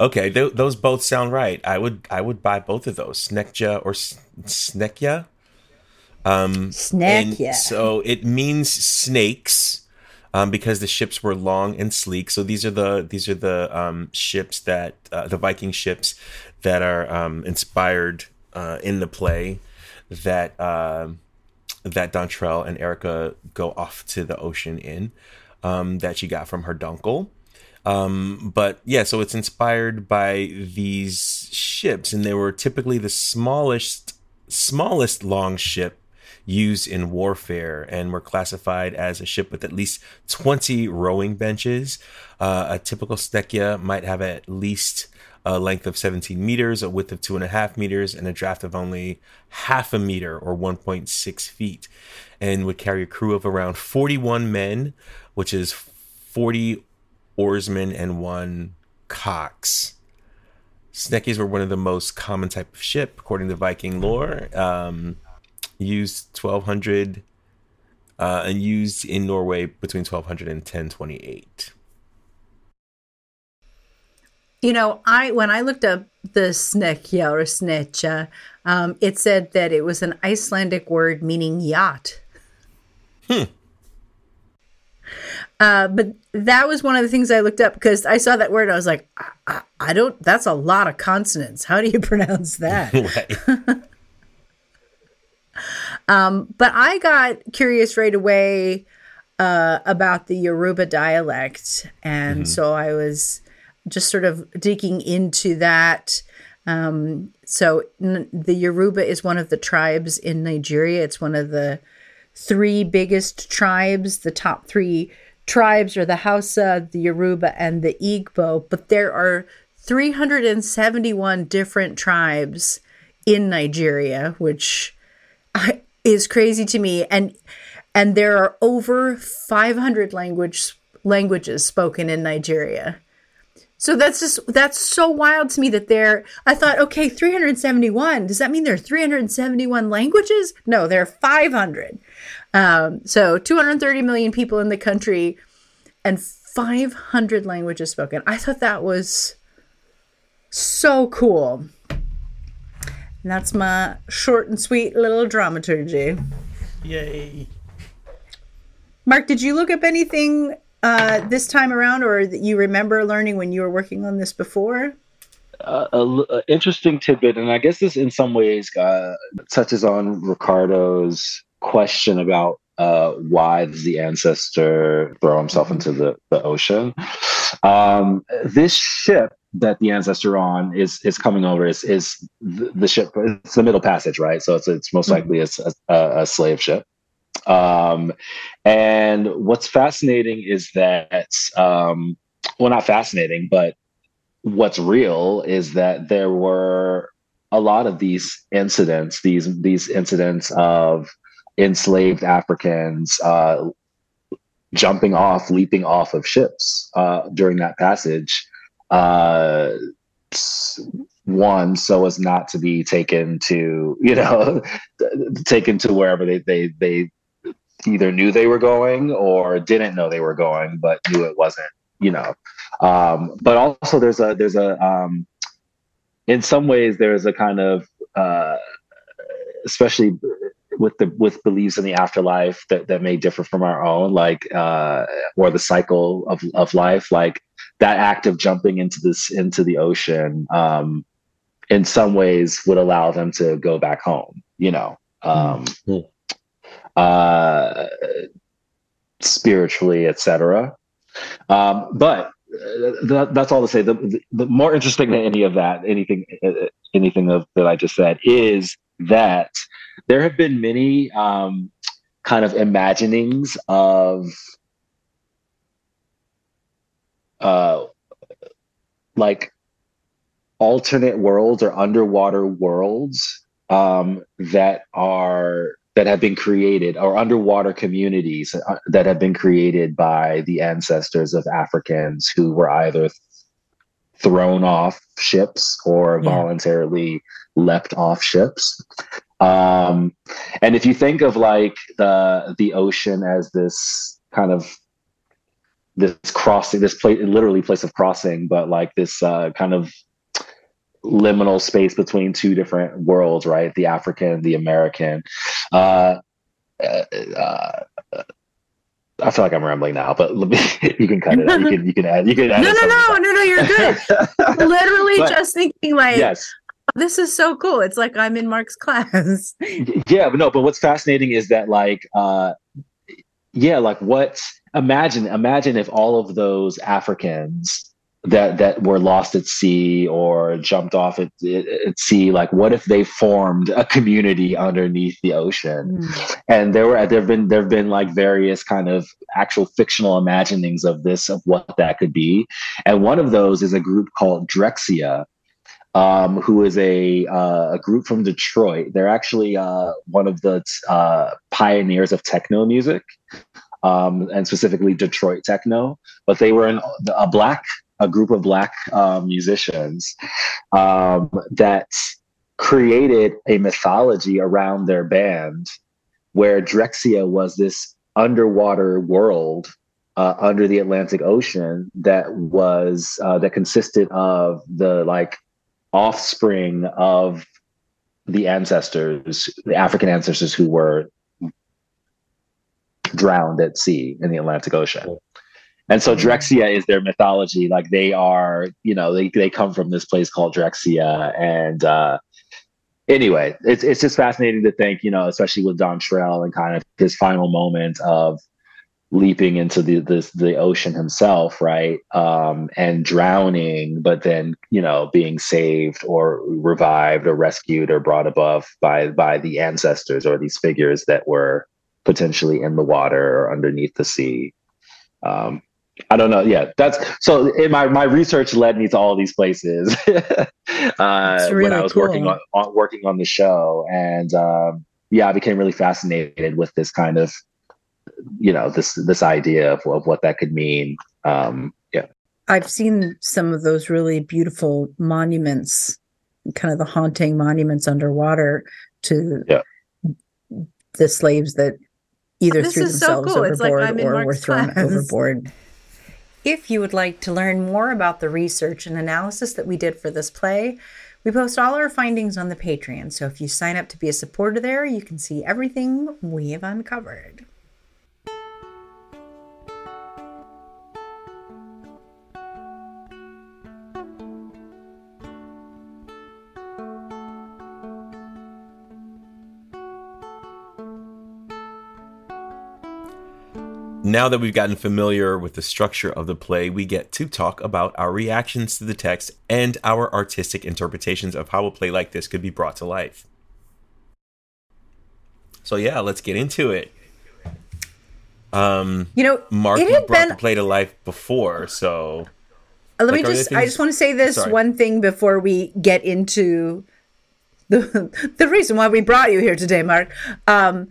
Okay, th- those both sound right. I would. I would buy both of those, Snekkja or S- Snekkja. Um, Snekkja. So it means snakes. Um, because the ships were long and sleek. So these are the these are the um, ships that uh, the Viking ships that are um, inspired uh, in the play that uh, that Dontrell and Erica go off to the ocean in um, that she got from her Dunkle. Um, but yeah, so it's inspired by these ships, and they were typically the smallest smallest long ship used in warfare and were classified as a ship with at least 20 rowing benches. Uh, a typical Snekkja might have at least a length of 17 meters, a width of two and a half meters, and a draft of only half a meter or 1.6 feet, and would carry a crew of around 41 men, which is 40 oarsmen and one cox. Snekkies were one of the most common type of ship, according to Viking lore. Um, used 1200 uh, and used in Norway between 1200 and 1028. You know, I when I looked up the snekkja or snetcha, um, it said that it was an Icelandic word meaning yacht. Hmm. Uh, but that was one of the things I looked up because I saw that word. I was like, I, I, don't. That's a lot of consonants. How do you [laughs] pronounce that? [laughs] [laughs] um, but I got curious right away uh, about the Yoruba dialect, and mm-hmm. so I was just sort of digging into that. Um, so n- the Yoruba is one of the tribes in Nigeria. It's one of the three biggest tribes. The top three tribes are the Hausa, the Yoruba, and the Igbo. But there are 371 different tribes in Nigeria, which is crazy to me. And and there are over 500 language languages spoken in Nigeria. So that's just that's so wild to me that there I thought okay 371 does that mean there are 371 languages? No, there are 500. Um, so 230 million people in the country and 500 languages spoken. I thought that was so cool. And that's my short and sweet little dramaturgy. Yay. Mark, did you look up anything uh, this time around, or that you remember learning when you were working on this before? Uh, a, a, interesting tidbit, and I guess this in some ways uh, touches on Ricardo's question about uh, why does the ancestor throw himself into the, the ocean. Um, this ship that the ancestor on is is coming over is is the, the ship. It's the Middle Passage, right? So it's it's most mm-hmm. likely a, a, a slave ship. Um, and what's fascinating is that, um, well, not fascinating, but what's real is that there were a lot of these incidents, these these incidents of enslaved Africans uh, jumping off, leaping off of ships uh, during that passage. Uh, one, so as not to be taken to, you know, [laughs] taken to wherever they they they either knew they were going or didn't know they were going, but knew it wasn't, you know. Um, but also there's a there's a um, in some ways there's a kind of uh, especially with the with beliefs in the afterlife that, that may differ from our own, like uh, or the cycle of, of life, like that act of jumping into this into the ocean, um, in some ways would allow them to go back home, you know. Um, mm-hmm uh, spiritually, etc. Um, but uh, th- that's all to say. The, the, the, more interesting than any of that, anything, uh, anything of, that I just said, is that there have been many um, kind of imaginings of uh, like alternate worlds or underwater worlds um, that are that have been created or underwater communities uh, that have been created by the ancestors of Africans who were either thrown off ships or yeah. voluntarily leapt off ships. Um, and if you think of like the the ocean as this kind of this crossing, this place, literally place of crossing, but like this uh, kind of liminal space between two different worlds, right? The African, the American. Uh, uh, I feel like I'm rambling now, but me, [laughs] you can cut it. Out. You can you can add you can add. No, no, no, no, no. You're good. [laughs] Literally but, just thinking like, yes, this is so cool. It's like I'm in Mark's [laughs] class. yeah, but no. But what's fascinating is that like, uh, yeah, like what? Imagine, imagine if all of those Africans that that were lost at sea or jumped off at, at sea like what if they formed a community underneath the ocean mm. and there were there've been there've been like various kind of actual fictional imaginings of this of what that could be and one of those is a group called Drexciya um, who is a uh, a group from Detroit. They're actually uh, one of the uh, pioneers of techno music, um, and specifically Detroit techno. But they were in a black a group of black uh, musicians um, that created a mythology around their band where Drexciya was this underwater world uh, under the Atlantic Ocean that was uh, that consisted of the like offspring of the ancestors, the African ancestors who were drowned at sea in the Atlantic Ocean. And so mm-hmm. Is their mythology. Like they are, you know, they, they come from this place called Drexciya. And uh, anyway, it's it's just fascinating to think, you know, especially with Dontrell and kind of his final moment of leaping into the the, the ocean himself, right? Um, and drowning, but then, you know, being saved or revived or rescued or brought above by by the ancestors or these figures that were potentially in the water or underneath the sea. Um, I don't know. Yeah, that's so. In my my research led me to all these places [laughs] uh, really when I was cool. working on, on, working on the show, and um, yeah, I became really fascinated with this kind of, you know, this this idea of, of what that could mean. Um, yeah, I've seen some of those really beautiful monuments, kind of the haunting monuments underwater to yeah. the slaves that either threw themselves so cool. overboard like or were thrown class. overboard. If you would like to learn more about the research and analysis that we did for this play, we post all our findings on the Patreon. So if you sign up to be a supporter there, you can see everything we have uncovered. Now that we've gotten familiar with the structure of the play, we get to talk about our reactions to the text and our artistic interpretations of how a play like this could be brought to life. So yeah, let's get into it. Um, you know, Mark it had brought been- the play to life before, so Let Like, me just I just want to say this Sorry. one thing before we get into the [laughs] the reason why we brought you here today, Mark. Um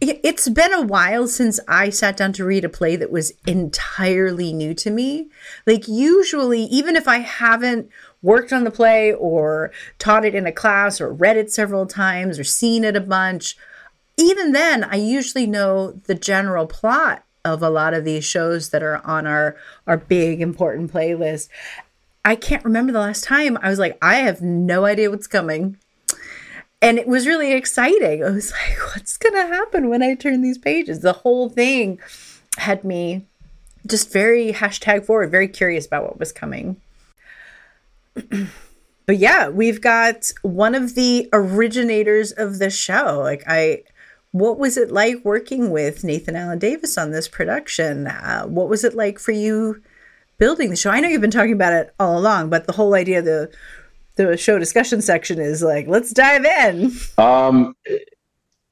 it's been a while since I sat down to read a play that was entirely new to me. Like usually even if I haven't worked on the play or taught it in a class or read it several times or seen it a bunch, even then I usually know the general plot of a lot of these shows that are on our our big important playlist. I can't remember the last time I was like, I have no idea what's coming. And it was really exciting. I was [laughs] like, what's going to happen when I turn these pages? The whole thing had me just very hashtag forward, very curious about what was coming. [clears throat] but yeah, we've got one of the originators of the show. Like, I, what was it like working with Nathan Alan Davis on this production? Uh, what was it like for you building the show? I know you've been talking about it all along, but the whole idea of the the show discussion section is like, let's dive in. Um,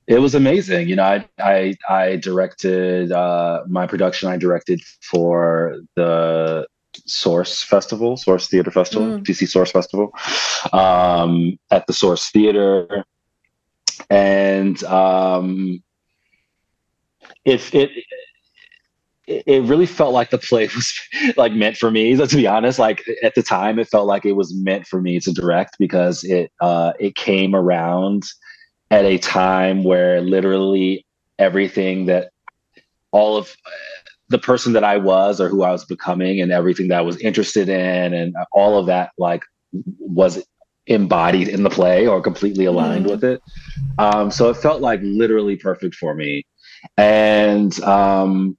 it, was amazing. You know, I I, I directed uh, my production. I directed for the Source Festival, Source Theater Festival, Mm. DC Source Festival, um, at the Source Theater, and um, if it. It it really felt like the play [laughs] was like meant for me. So to be honest, like at the time, it felt like it was meant for me to direct because it uh, it came around at a time where literally everything that all of uh, the person that I was or who I was becoming and everything that I was interested in and all of that like was embodied in the play or completely aligned Mhm. with it. Um, so it felt like literally perfect for me. And um,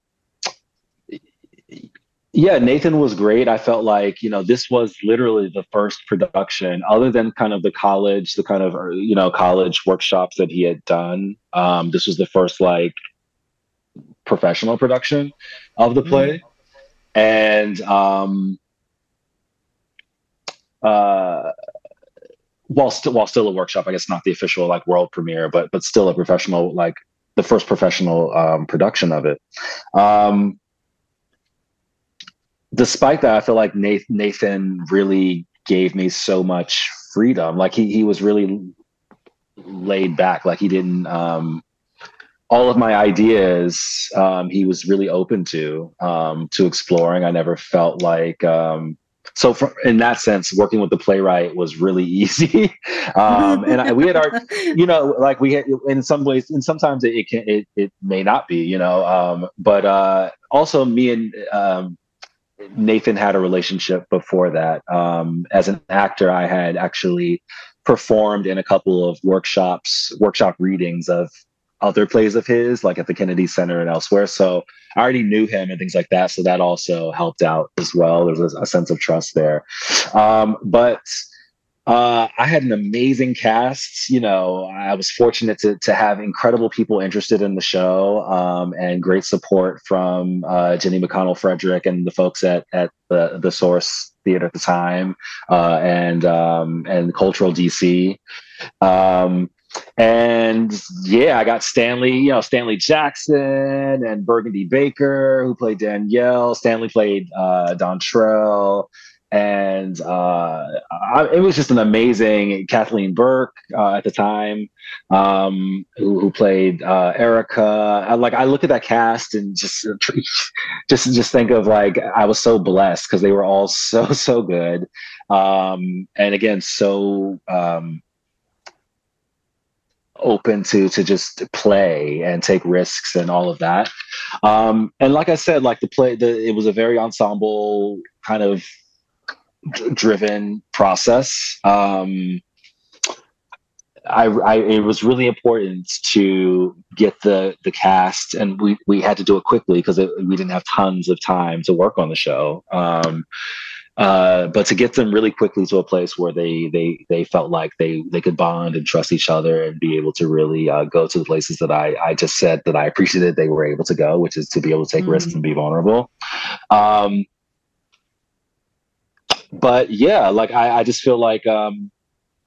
yeah, Nathan was great. I felt like, you know, this was literally the first production, other than kind of the college, the kind of, uh, you know, college workshops that he had done. Um, this was the first like professional production of the play. And um, uh, while still while still a workshop, I guess not the official like world premiere, but but still a professional like the first professional um, production of it. Um, despite that, I feel like Nathan, really gave me so much freedom. Like he he was really laid back. Like he didn't um, all of my ideas. Um, he was really open to um, to exploring. I never felt like. Um, so for, in that sense, working with the playwright was really [laughs] easy. um, and I, we had our, [laughs] you know, like we had in some ways, and sometimes it, it can, it, it may not be, you know, um, but uh, also me and um, Nathan had a relationship before that. Um, as an actor, I had actually performed in a couple of workshops, workshop readings of other plays of his, like at the Kennedy Center and elsewhere. So I already knew him and things like that. So that also helped out as well. There's a, a sense of trust there. Um, but uh, I had an amazing cast. You know, I was fortunate to, to have incredible people interested in the show um, and great support from uh, Jenny McConnell Frederick and the folks at, at the, the Source Theater at the time uh, and um, and Cultural DC. Um, and yeah, I got Stanley, you know, Stanley Jackson and Burgundy Baker, who played Danielle. Stanley played uh, Dontrell and uh, I, it was just an amazing Kathleen Burke uh, at the time, um, who, who played uh, Erica. I, like I look at that cast and just [laughs] just just think of like I was so blessed because they were all [laughs] so so good, um, and again so. Um, open to to just play and take risks and all of that um and like i said like the play the it was a very ensemble kind of d- driven process um I, I it was really important to get the the cast and we we had to do it quickly because we didn't have tons of time to work on the show um uh, but to get them really quickly to a place where they they they felt like they they could bond and trust each other and be able to really uh, go to the places that I I just said that I appreciated they were able to go, which is to be able to take mm-hmm. risks and be vulnerable. Um, but yeah, like I, I just feel like um,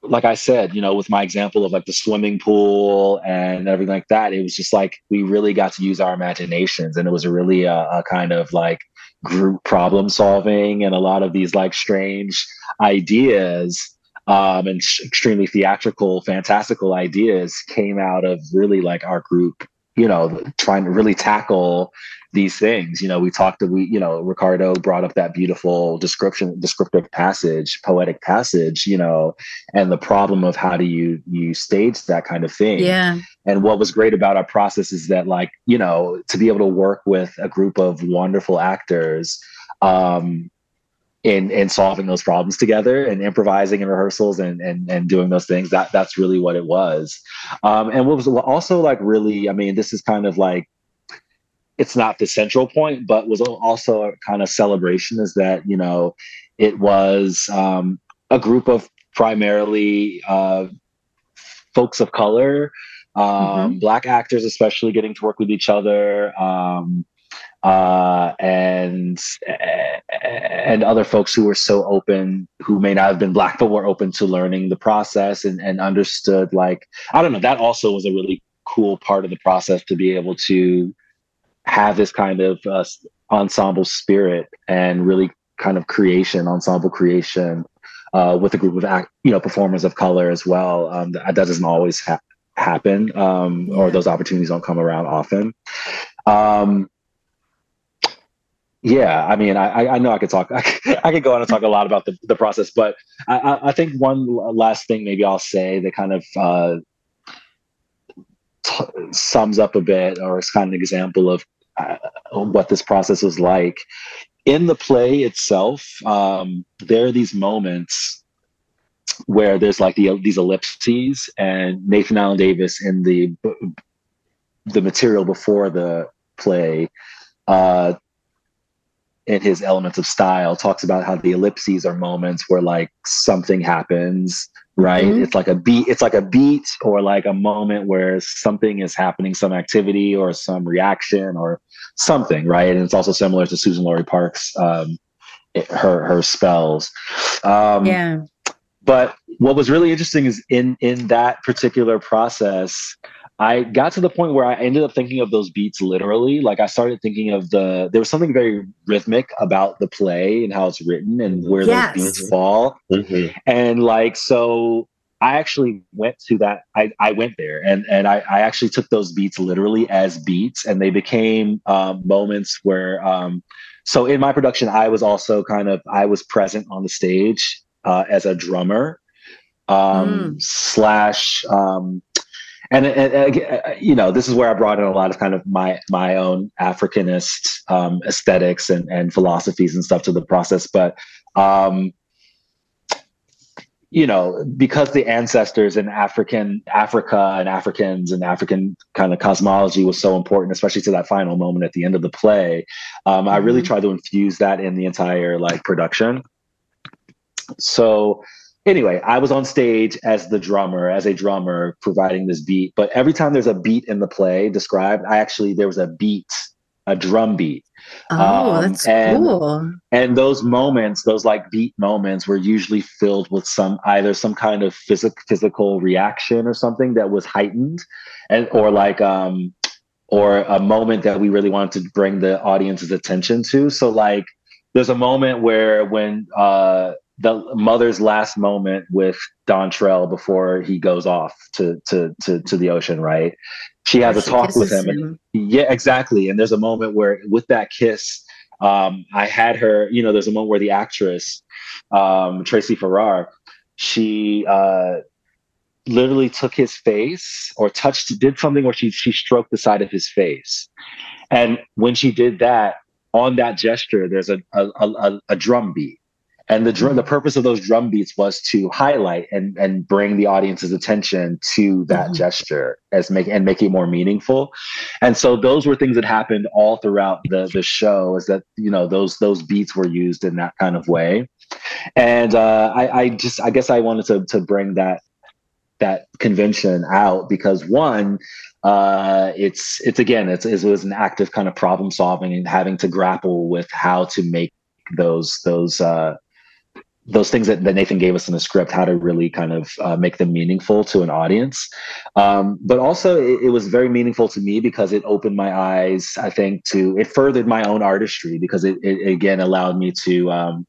like I said, you know, with my example of like the swimming pool and everything like that, it was just like we really got to use our imaginations, and it was really a, a kind of like group problem solving and a lot of these like strange ideas um, and sh- extremely theatrical, fantastical ideas came out of really like our group, you know, trying to really tackle these things. You know, we talked to we, you know, Ricardo brought up that beautiful description, descriptive passage, poetic passage, you know, and the problem of how do you you stage that kind of thing. Yeah. And what was great about our process is that like, you know, to be able to work with a group of wonderful actors, um, in in solving those problems together and improvising in rehearsals and and and doing those things that that's really what it was um and what was also like really i mean this is kind of like it's not the central point, but was also a kind of celebration is that, you know, it was um, a group of primarily uh, folks of color, um, mm-hmm. black actors, especially getting to work with each other. Um, uh, and and other folks who were so open, who may not have been black, but were open to learning the process and, and understood. Like I don't know, that also was a really cool part of the process to be able to have this kind of uh, ensemble spirit and really kind of creation, ensemble creation uh, with a group of act, you know performers of color as well. Um, that, that, doesn't always ha- happen, um, yeah. or those opportunities don't come around often. Um, yeah, I mean, I, I know I could talk, [laughs] I could, go on and talk a lot about the, the process, but I, I think one last thing maybe I'll say that kind of uh, t- sums up a bit, or is kind of an example of uh, what this process was like. In the play itself, um, there are these moments where there's like the, these ellipses, and Nathan Alan Davis in the the material before the play, uh, in his elements of style, talks about how the ellipses are moments where like something happens right? Mm-hmm. it's like a beat it's like a beat or like a moment where something is happening some activity or some reaction or something right? And it's also similar to Suzan-Lori Parks um it, her her spells. Um yeah. but what was really interesting is in in that particular process I got to the point where I ended up thinking of those beats literally. Like I started thinking of the there was something very rhythmic about the play and how it's written and where yes. those beats fall. Mm-hmm. And like so I actually went to that. I, I went there and and I, I actually took those beats literally as beats and they became um, moments where um, so in my production I was also kind of I was present on the stage uh, as a drummer um, mm. slash um, and, and, and, uh, you know this is where i brought in a lot of kind of my my own africanist um, aesthetics and, and philosophies and stuff to the process but um, you know because the ancestors in african africa and africans and african kind of cosmology was so important especially to that final moment at the end of the play um, i really mm-hmm. tried to infuse that in the entire like production so anyway, I was on stage as the drummer, as a drummer, providing this beat. But every time there's a beat in the play described, I actually there was a beat, a drum beat. Oh, um, that's and, cool. And those moments, those like beat moments, were usually filled with some either some kind of physical physical reaction or something that was heightened, and or like um or a moment that we really wanted to bring the audience's attention to. So like there's a moment where when uh the mother's last moment with Dontrell before he goes off to to to, to the ocean, right? She has a talk with him, and, yeah, exactly. And there's a moment where, with that kiss, um, I had her. You know, there's a moment where the actress um, Tracy Farrar, she uh, literally took his face or touched, did something where she she stroked the side of his face, and when she did that, on that gesture, there's a a, a, a drum beat and the drum, the purpose of those drum beats was to highlight and and bring the audience's attention to that mm-hmm. gesture as make and make it more meaningful. And so those were things that happened all throughout the the show. Is that you know those those beats were used in that kind of way. and uh, I, I just I guess I wanted to to bring that that convention out because one uh, it's it's again it's it was an active kind of problem solving and having to grapple with how to make those those uh, those things that, that Nathan gave us in the script, how to really kind of uh, make them meaningful to an audience. Um, but also, it, it, was very meaningful to me because it opened my eyes, I think, to it furthered my own artistry because it, it again allowed me to. Um,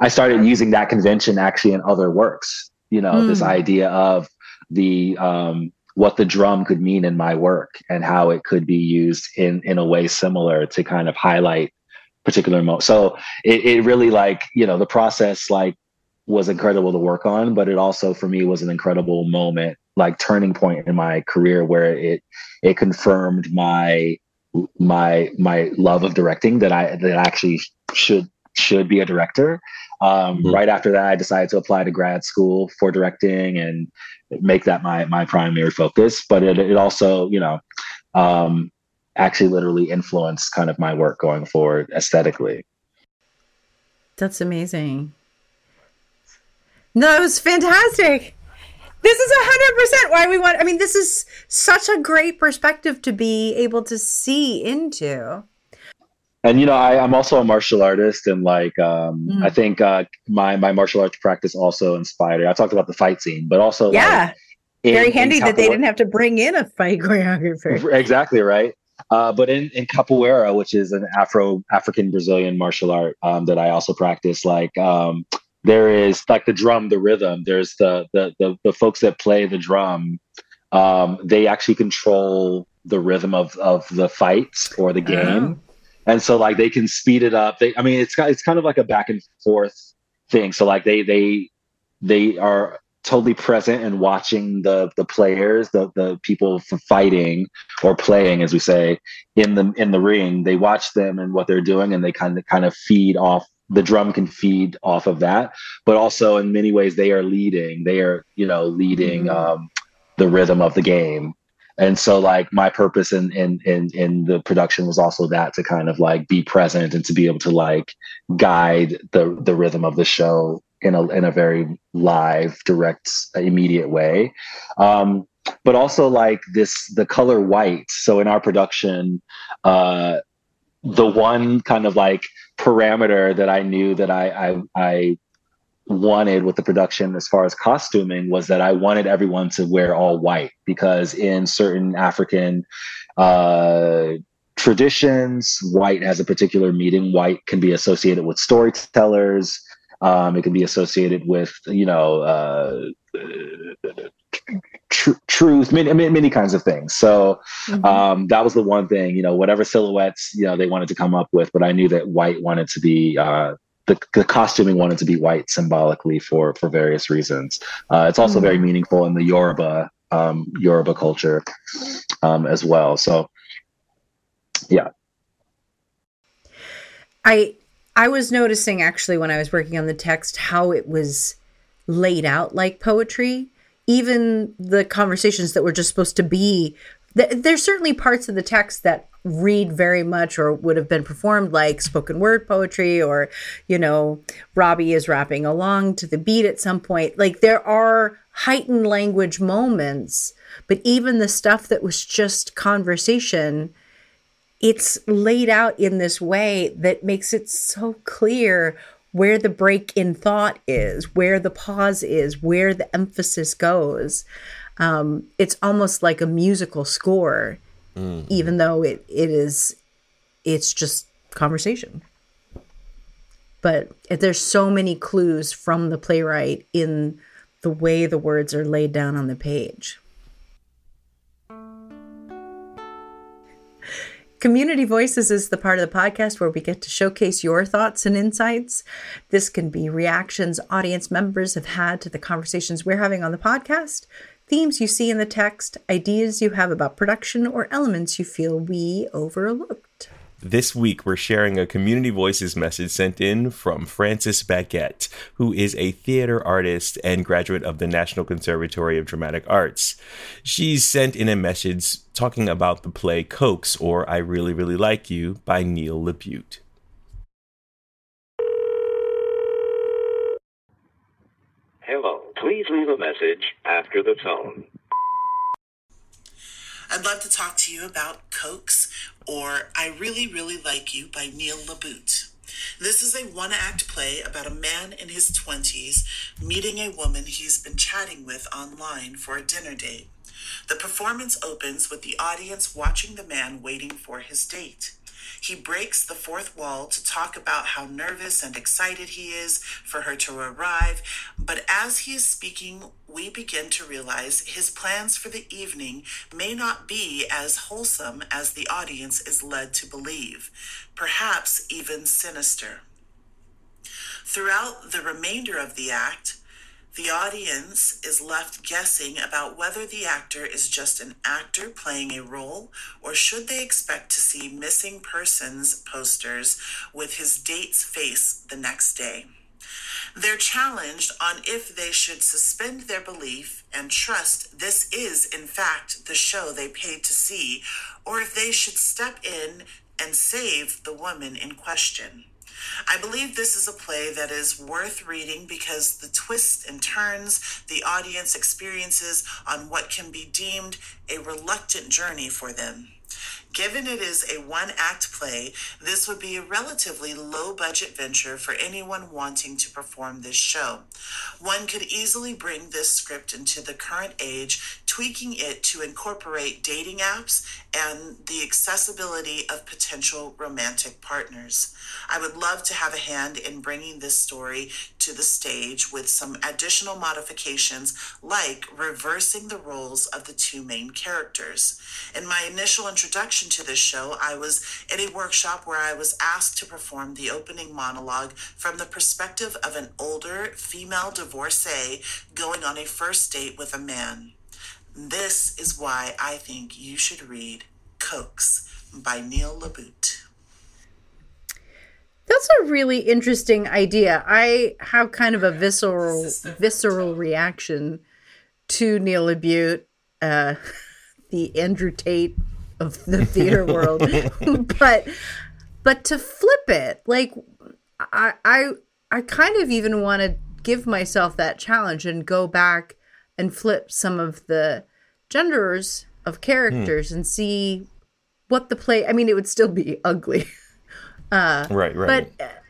I started using that convention actually in other works. You know, mm. this idea of the um, what the drum could mean in my work and how it could be used in in a way similar to kind of highlight particular moment. So it, it really like, you know, the process like was incredible to work on, but it also for me was an incredible moment, like turning point in my career where it it confirmed my my my love of directing that I that I actually should should be a director. Um, mm-hmm. Right after that, I decided to apply to grad school for directing and make that my my primary focus. But it, it also, you know, um, actually literally influence kind of my work going forward aesthetically. That's amazing. No, it was fantastic. This is a hundred percent why we want. I mean, this is such a great perspective to be able to see into. And you know, I, am also a martial artist, and like, um, mm. I think uh, my my martial arts practice also inspired. I talked about the fight scene, but also yeah, like, very in, handy in that they didn't have to bring in a fight [laughs] choreographer. Exactly right. Uh, but in, in capoeira, which is an Afro African Brazilian martial art um, that I also practice, like um, there is like the drum, the rhythm. There's the the the, the folks that play the drum. Um, they actually control the rhythm of of the fights or the game, oh. and so like they can speed it up. They, I mean, it's it's kind of like a back and forth thing. So like they they they are totally present and watching the the players, the the people fighting or playing, as we say, in the in the ring. They watch them and what they're doing, and they kind of kind of feed off. The drum can feed off of that, but also in many ways they are leading. They are you know leading mm-hmm. um, the rhythm of the game. And so like my purpose in, in in in the production was also that to kind of like be present and to be able to like guide the the rhythm of the show in a in a very live, direct, immediate way. Um, but also like this, the color white. So in our production, uh, the one kind of like parameter that I knew that I, I, I wanted with the production as far as costuming was that I wanted everyone to wear all white because in certain African uh, traditions, white has a particular meaning. White can be associated with storytellers. Um, it can be associated with, you know, uh, tr- truth, many, many kinds of things. So mm-hmm. um, that was the one thing, you know, whatever silhouettes, you know, they wanted to come up with, but I knew that white wanted to be, uh, the, the costuming wanted to be white symbolically for, for various reasons. Uh, it's also mm-hmm. very meaningful in the Yoruba, um, Yoruba culture um, as well. So yeah. I I was noticing actually when I was working on the text how it was laid out like poetry. Even the conversations that were just supposed to be there's certainly parts of the text that read very much or would have been performed like spoken word poetry or you know robbie is rapping along to the beat at some point like there are heightened language moments but even the stuff that was just conversation it's laid out in this way that makes it so clear where the break in thought is, where the pause is, where the emphasis goes. Um, it's almost like a musical score, mm-hmm. even though it, it is, it's just conversation. But there's so many clues from the playwright in the way the words are laid down on the page. Community Voices is the part of the podcast where we get to showcase your thoughts and insights. This can be reactions audience members have had to the conversations we're having on the podcast, themes you see in the text, ideas you have about production, or elements you feel we overlooked. This week, we're sharing a Community Voices message sent in from Frances Baguette, who is a theater artist and graduate of the National Conservatory of Dramatic Arts. She's sent in a message talking about the play Cokes, or I Really, Really Like You by Neil LaBute. Hello, please leave a message after the tone. I'd love to talk to you about Cokes or I Really, Really Like You by Neil LaBute. This is a one act play about a man in his 20s meeting a woman he's been chatting with online for a dinner date. The performance opens with the audience watching the man waiting for his date. He breaks the fourth wall to talk about how nervous and excited he is for her to arrive, but as he is speaking, we begin to realize his plans for the evening may not be as wholesome as the audience is led to believe, perhaps even sinister. Throughout the remainder of the act, the audience is left guessing about whether the actor is just an actor playing a role or should they expect to see missing persons posters with his date's face the next day. They're challenged on if they should suspend their belief and trust this is, in fact, the show they paid to see, or if they should step in and save the woman in question. I believe this is a play that is worth reading because the twists and turns the audience experiences on what can be deemed a reluctant journey for them. Given it is a one act play, this would be a relatively low budget venture for anyone wanting to perform this show. One could easily bring this script into the current age, tweaking it to incorporate dating apps and the accessibility of potential romantic partners. I would love to have a hand in bringing this story to the stage with some additional modifications, like reversing the roles of the two main characters. In my initial introduction to this show, I was at a workshop where I was asked to perform the opening monologue from the perspective of an older female divorcee going on a first date with a man. This is why I think you should read Cokes by Neil LaBute. That's a really interesting idea. I have kind of a visceral visceral reaction to Neil LaBute, uh, [laughs] the Andrew Tate of the theater [laughs] world. [laughs] but but to flip it, like I I I kind of even want to give myself that challenge and go back and flip some of the genders of characters and see what the play I mean it would still be ugly. Right, right. But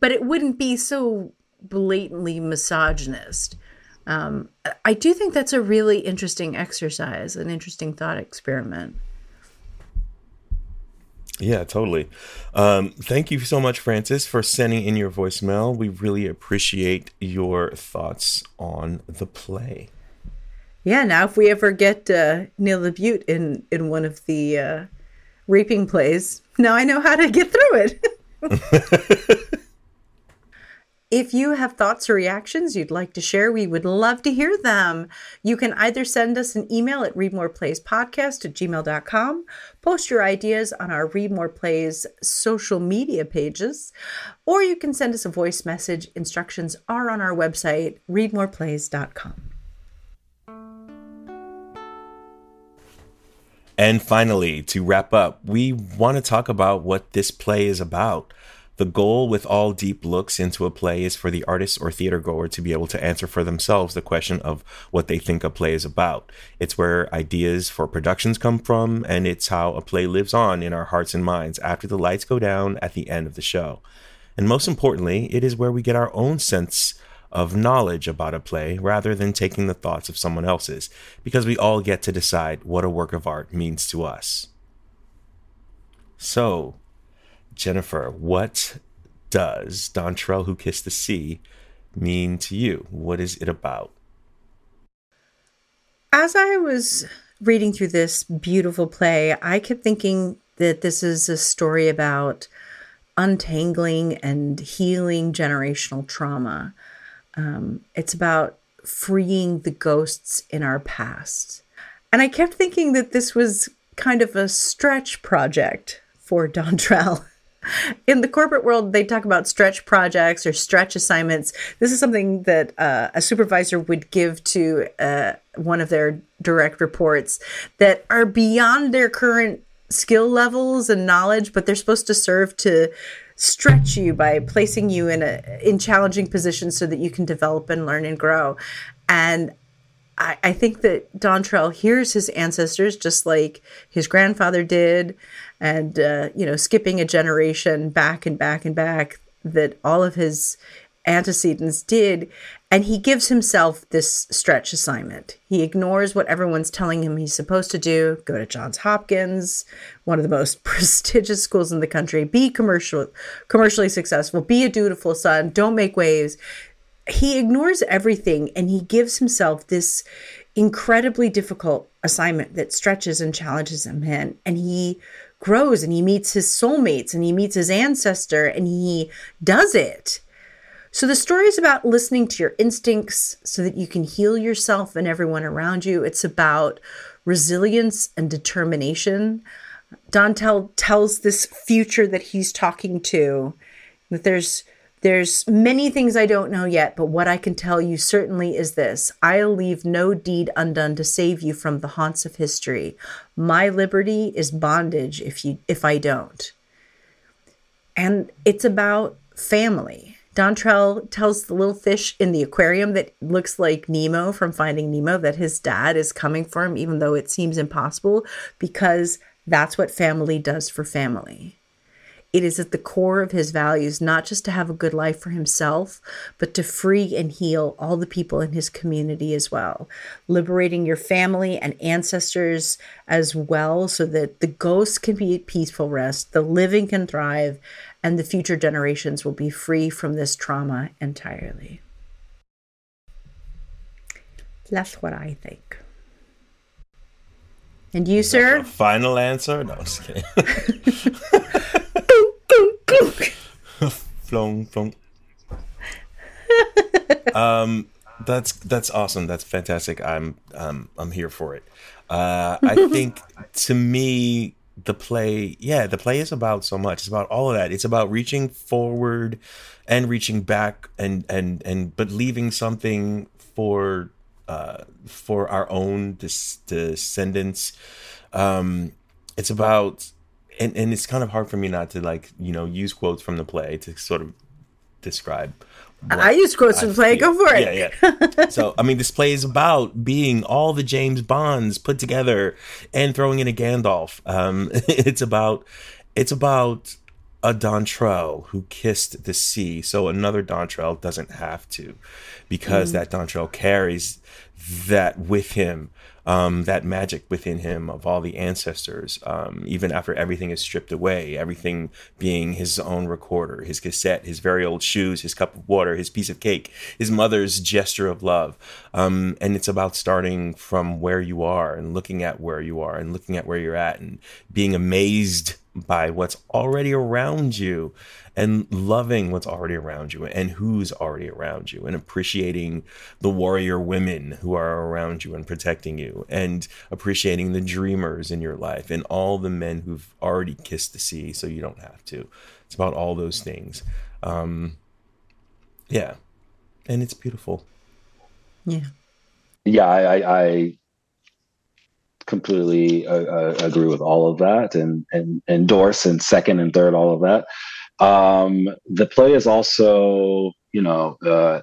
but it wouldn't be so blatantly misogynist. Um, I do think that's a really interesting exercise, an interesting thought experiment. Yeah, totally. Um, thank you so much, Frances, for sending in your voicemail. We really appreciate your thoughts on the play. Yeah, now if we ever get uh, Neil LaBute in in one of the uh, reaping plays, now I know how to get through it. [laughs] If you have thoughts or reactions you'd like to share, we would love to hear them. You can either send us an email at readmoreplayspodcast at gmail.com, post your ideas on our Read More Plays social media pages, or you can send us a voice message. Instructions are on our website, readmoreplays.com. And finally, to wrap up, we want to talk about what this play is about. The goal with all deep looks into a play is for the artist or theater goer to be able to answer for themselves the question of what they think a play is about. It's where ideas for productions come from, and it's how a play lives on in our hearts and minds after the lights go down at the end of the show. And most importantly, it is where we get our own sense of knowledge about a play rather than taking the thoughts of someone else's, because we all get to decide what a work of art means to us. So, Jennifer, what does Dontrell Who Kissed the Sea mean to you? What is it about? As I was reading through this beautiful play, I kept thinking that this is a story about untangling and healing generational trauma. Um, it's about freeing the ghosts in our past. And I kept thinking that this was kind of a stretch project for Dontrell. [laughs] in the corporate world, they talk about stretch projects or stretch assignments. This is something that uh, a supervisor would give to uh, one of their direct reports that are beyond their current skill levels and knowledge, but they're supposed to serve to stretch you by placing you in a in challenging positions so that you can develop and learn and grow. And I, I think that Dontrell hears his ancestors just like his grandfather did, and uh, you know, skipping a generation back and back and back, that all of his antecedents did. And he gives himself this stretch assignment. He ignores what everyone's telling him he's supposed to do go to Johns Hopkins, one of the most [laughs] prestigious schools in the country, be commercial, commercially successful, be a dutiful son, don't make waves. He ignores everything and he gives himself this incredibly difficult assignment that stretches and challenges him. And, and he grows and he meets his soulmates and he meets his ancestor and he does it so the story is about listening to your instincts so that you can heal yourself and everyone around you. It's about resilience and determination. Dontrell tells this future that he's talking to that there's there's many things I don't know yet, but what I can tell you certainly is this I'll leave no deed undone to save you from the haunts of history. My liberty is bondage if you if I don't. And it's about family. Dontrell tells the little fish in the aquarium that looks like Nemo from Finding Nemo that his dad is coming for him, even though it seems impossible, because that's what family does for family. It is at the core of his values not just to have a good life for himself, but to free and heal all the people in his community as well. Liberating your family and ancestors as well, so that the ghosts can be at peaceful rest, the living can thrive, and the future generations will be free from this trauma entirely. That's what I think. And you, sir? Final answer? No, just kidding. [laughs] flong, flong. um, that's that's awesome. That's fantastic. I'm um I'm here for it. Uh, I think to me the play, yeah, the play is about so much. It's about all of that. It's about reaching forward and reaching back and and and but leaving something for uh for our own des- descendants. Um it's about and and it's kind of hard for me not to like, you know, use quotes from the play to sort of describe I use quotes from play. Go for it. Yeah, yeah. so, I mean, this play is about being all the James Bonds put together and throwing in a Gandalf. Um, [laughs] it's about, it's about a Dontrell who kissed the sea, so another Dontrell doesn't have to, because mm. that Dontrell carries that with him um, that magic within him of all the ancestors, um, even after everything is stripped away, everything being his own recorder, his cassette, his very old shoes, his cup of water, his piece of cake, his mother's gesture of love. Um, and it's about starting from where you are and looking at where you are and looking at where you're at and being amazed by what's already around you and loving what's already around you and who's already around you and appreciating the warrior women who are around you and protecting you and appreciating the dreamers in your life and all the men who've already kissed the sea so you don't have to. It's about all those things. Um, yeah. And it's beautiful. Yeah. Yeah, I, I, I completely uh, uh, agree with all of that and, and endorse and second and third all of that. Um, the play is also, you know, uh,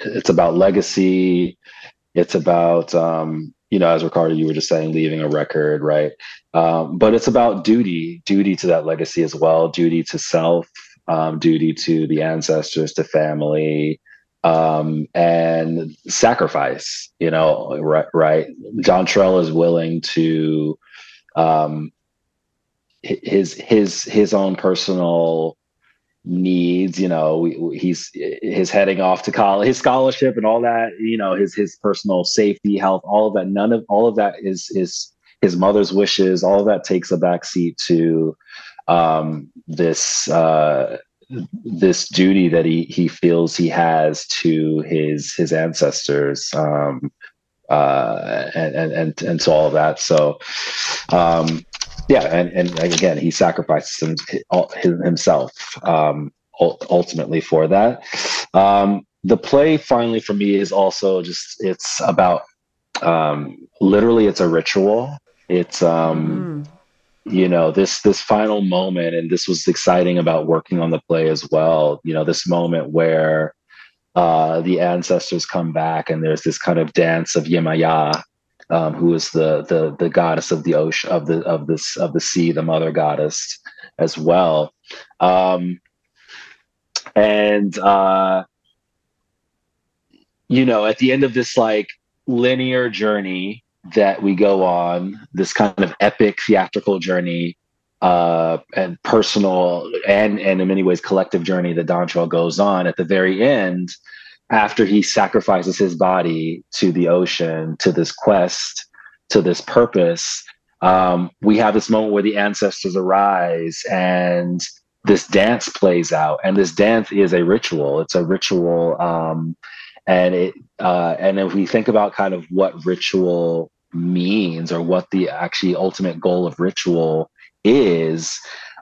it's about legacy. It's about, um, you know, as Ricardo, you were just saying, leaving a record, right? Um, but it's about duty, duty to that legacy as well, duty to self, um, duty to the ancestors, to family, um, and sacrifice. You know, right? Right. Dontrell is willing to um, his his his own personal needs you know he's his heading off to college his scholarship and all that you know his his personal safety health all of that none of all of that is is his mother's wishes. All of that takes a backseat to um this uh this duty that he he feels he has to his his ancestors um uh and and and, and so all of that. So um yeah, and, and again, he sacrifices himself um, ultimately for that. Um, the play finally for me is also just it's about um, literally it's a ritual. It's um, mm. you know this this final moment and this was exciting about working on the play as well you know this moment where uh the ancestors come back and there's this kind of dance of yemaya um, who is the the the goddess of the ocean of the of this of the sea the mother goddess as well. Um and uh you know at the end of this like linear journey that we go on this kind of epic theatrical journey uh, and personal and and in many ways collective journey that Dontrell goes on at the very end after he sacrifices his body to the ocean to this quest to this purpose um, we have this moment where the ancestors arise and this dance plays out. And this dance is a ritual. It's a ritual um, and it uh, and if we think about kind of what ritual means or what the actually ultimate goal of ritual is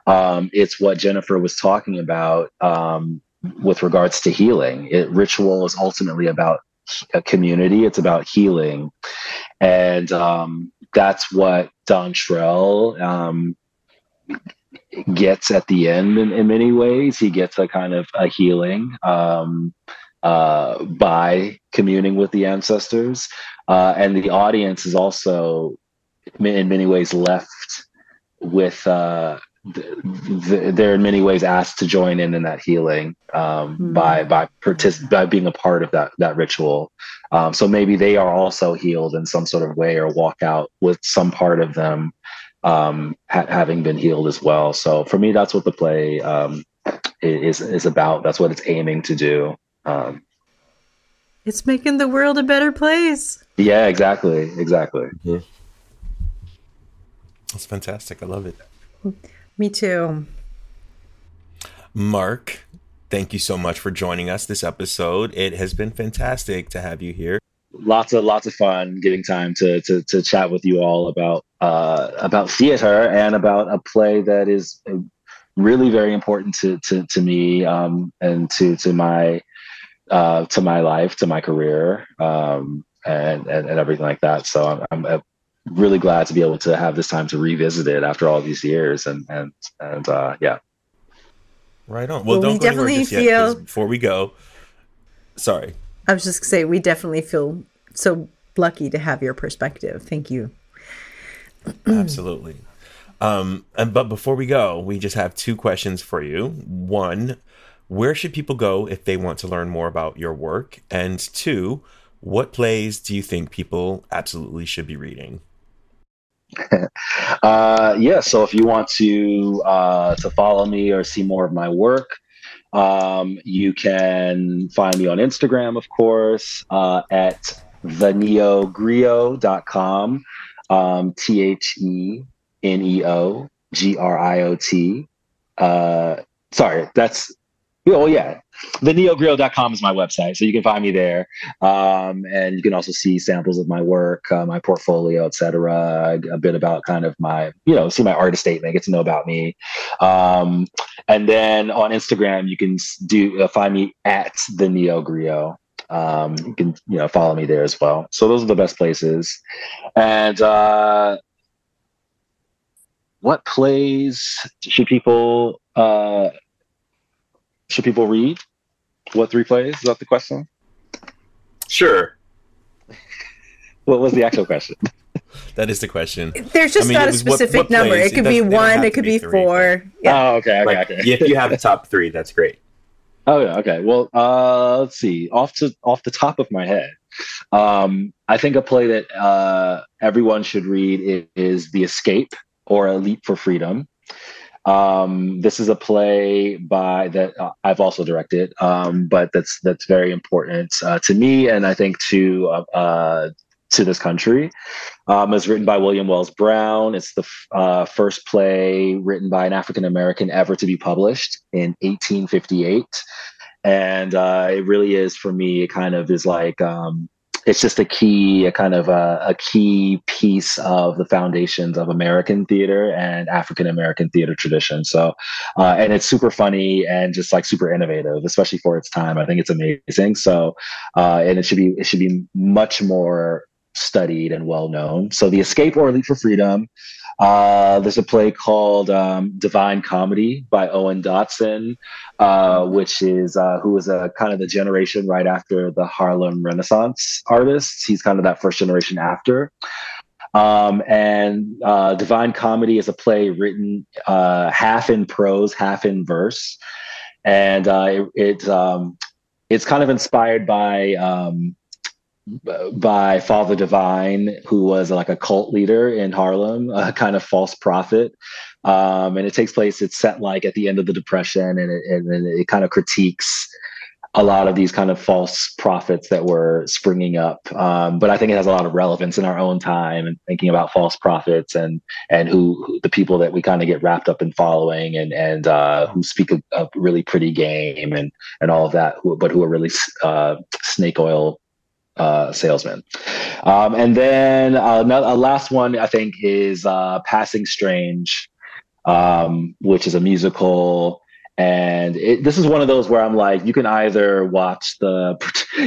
um, it's what jennifer was talking about um, with regards to healing it ritual is ultimately about a community it's about healing and um, that's what dontrell um, gets at the end in, in, many ways he gets a kind of a healing um, uh, by communing with the ancestors. Uh, and the audience is also, in many ways, left with. Uh, they're in many ways asked to join in in that healing um, mm. by by partic- by being a part of that that ritual. Um, so maybe they are also healed in some sort of way, or walk out with some part of them um, ha- having been healed as well. So for me, that's what the play um, is is about. That's what it's aiming to do. Um, it's making the world a better place. Yeah, exactly, exactly. Mm-hmm. That's fantastic. I love it. Me too. Mark, thank you so much for joining us this episode. It has been fantastic to have you here. Lots of lots of fun getting time to to, to chat with you all about uh, about theater and about a play that is really very important to to, to me um, and to to my uh, to my life, to my career, um, and, and, and everything like that. So I'm, I'm, really glad to be able to have this time to revisit it after all these years, and and and uh, yeah. Right on. Well, well don't we definitely feel yet, before we go. Sorry, I was just gonna say we definitely feel so lucky to have your perspective. Thank you. [clears throat] Absolutely. Um, and but before we go, we just have two questions for you. One, where should people go if they want to learn more about your work? And two, what plays do you think people absolutely should be reading? [laughs] uh, yeah, so if you want to uh, to follow me or see more of my work, um, you can find me on Instagram, of course, uh, at theneogriot.com, um, T H E N E O G R I O T. Uh, sorry, that's Oh yeah, theneogriot.com is my website, so you can find me there, um, and you can also see samples of my work, uh, my portfolio, etc. A bit about kind of my, you know, see my artist statement, get to know about me, um, and then on Instagram you can do uh, find me at the Neogriot. Um, you can you know follow me there as well. So those are the best places, and uh, what plays should people uh, should people read? What three plays? Is that the question? Sure. what was the actual question? [laughs] that is the question. There's just I mean, not a specific what, what number. Plays? It could it be one. It could be, be four. Yeah. Oh, okay. Okay. Like, okay. if you have a top three, that's great. [laughs] Oh yeah. Okay. Well, uh, let's see. Off to off the top of my head, um, I think a play that uh, everyone should read is, is The Escape or A Leap for Freedom. Um, this is a play by that uh, I've also directed, um, but that's that's very important uh, to me, and I think to uh, uh to this country. Um, it's written by William Wells Brown. It's the f- uh, first play written by an African American ever to be published in 1858, and it really is for me. It kind of is like um, it's just a key, a kind of a, a, key piece of the foundations of American theater and African American theater tradition. So, uh, and it's super funny and just like super innovative, especially for its time. I think it's amazing. So, uh, and it should be it should be much more studied and well known. So, The Escape or Leap for Freedom. Uh, there's a play called um, Divine Comedy by Owen Dodson, uh, which is uh, who was a kind of the generation right after the Harlem Renaissance artists. He's kind of that first generation after. Um, and uh, Divine Comedy is a play written uh, half in prose, half in verse, and uh, it, it um, it's kind of inspired by um, by Father Divine, who was like a cult leader in Harlem, a kind of false prophet. Um, and it takes place, it's set like at the end of the Depression, and it, and it kind of critiques a lot of these kind of false prophets that were springing up. Um, but I think it has a lot of relevance in our own time and thinking about false prophets and and who, who the people that we kind of get wrapped up in following and and uh, who speak a, a, really pretty game and and all of that, who, but who are really uh, snake oil uh, salesman. Um, and then uh, a last one I think is uh, Passing Strange, um, which is a musical. And it, this is one of those where I'm like, you can either watch the,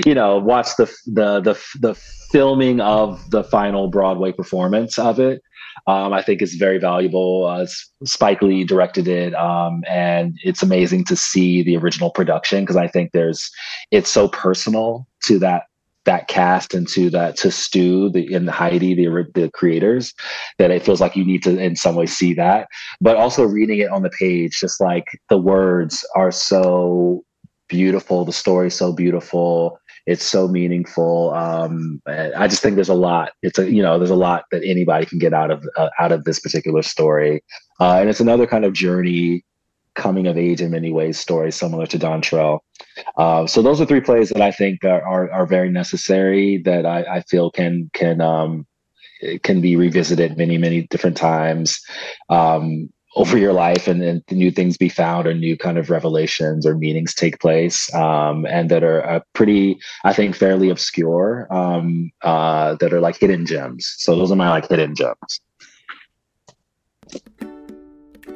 [laughs] you know, watch the the the the filming of the final Broadway performance of it. Um, I think it's very valuable. Uh, Spike Lee directed it, um, and it's amazing to see the original production because I think there's it's so personal to that that cast and to that to Stew the in Heidi the the creators that it feels like you need to in some way see that. But also reading it on the page just like the words are so beautiful the story so beautiful it's so meaningful um, i just think there's a lot it's a you know there's a lot that anybody can get out of uh, out of this particular story. Uh, and it's another kind of journey coming of age in many ways story similar to Dontrell. Uh, so those are three plays that I think are are, are very necessary that I, I feel can can um, can be revisited many many different times um, over your life and, and new things be found or new kind of revelations or meanings take place um, and that are uh, pretty i think fairly obscure um, uh, that are like hidden gems so those are my like hidden gems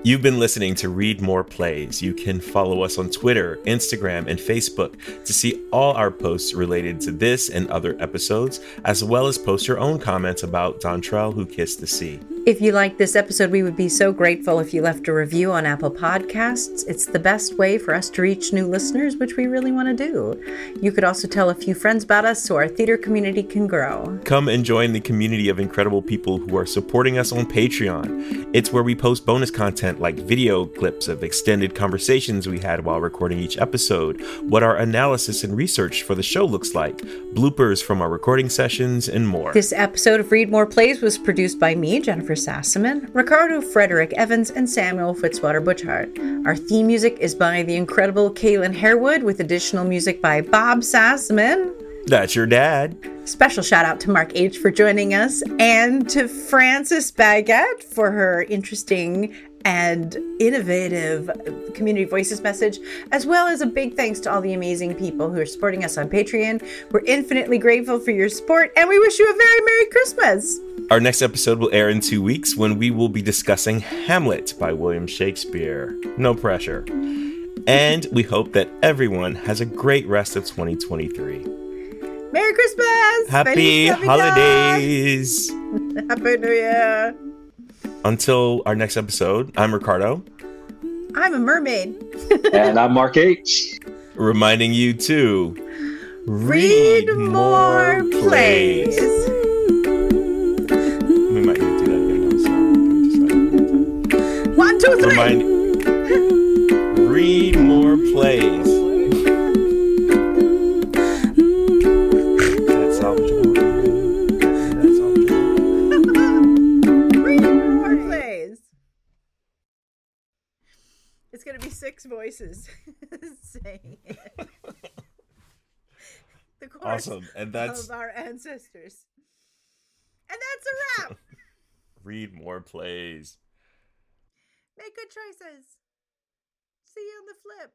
You've been listening to Read More Plays. You can follow us on Twitter, Instagram, and Facebook to see all our posts related to this and other episodes, as well as post your own comments about Dontrell Who Kissed the Sea. If you liked this episode, we would be so grateful if you left a review on Apple Podcasts. It's the best way for us to reach new listeners, which we really want to do. You could also tell a few friends about us so our theater community can grow. Come and join the community of incredible people who are supporting us on Patreon. It's where we post bonus content like video clips of extended conversations we had while recording each episode, what our analysis and research for the show looks like, bloopers from our recording sessions, and more. This episode of Read More Plays was produced by me, Jennifer Sassaman, Ricardo Frederick Evans, and Samuel Fitzwater Butchart. Our theme music is by the incredible Kalyn Harewood, with additional music by Bob Sassaman. That's your dad. Special shout out to Mark H for joining us and to Frances Baguette for her interesting and innovative community voices message, as well as a big thanks to all the amazing people who are supporting us on Patreon. We're infinitely grateful for your support, and we wish you a very Merry Christmas. Our next episode will air in two weeks when we will be discussing Hamlet by William Shakespeare. No pressure. And we hope that everyone has a great rest of 2023. Merry Christmas! Happy holidays! [laughs] Happy New Year! Until our next episode, I'm Ricardo. I'm a mermaid. and I'm Mark H. Reminding you to read, read more plays. plays. We might need to do that again. One, two, three. Remind, read more plays. Six voices [laughs] saying it. [laughs] the chorus awesome, and that's of our ancestors. And that's a wrap. [laughs] Read more plays. Make good choices. See you on the flip.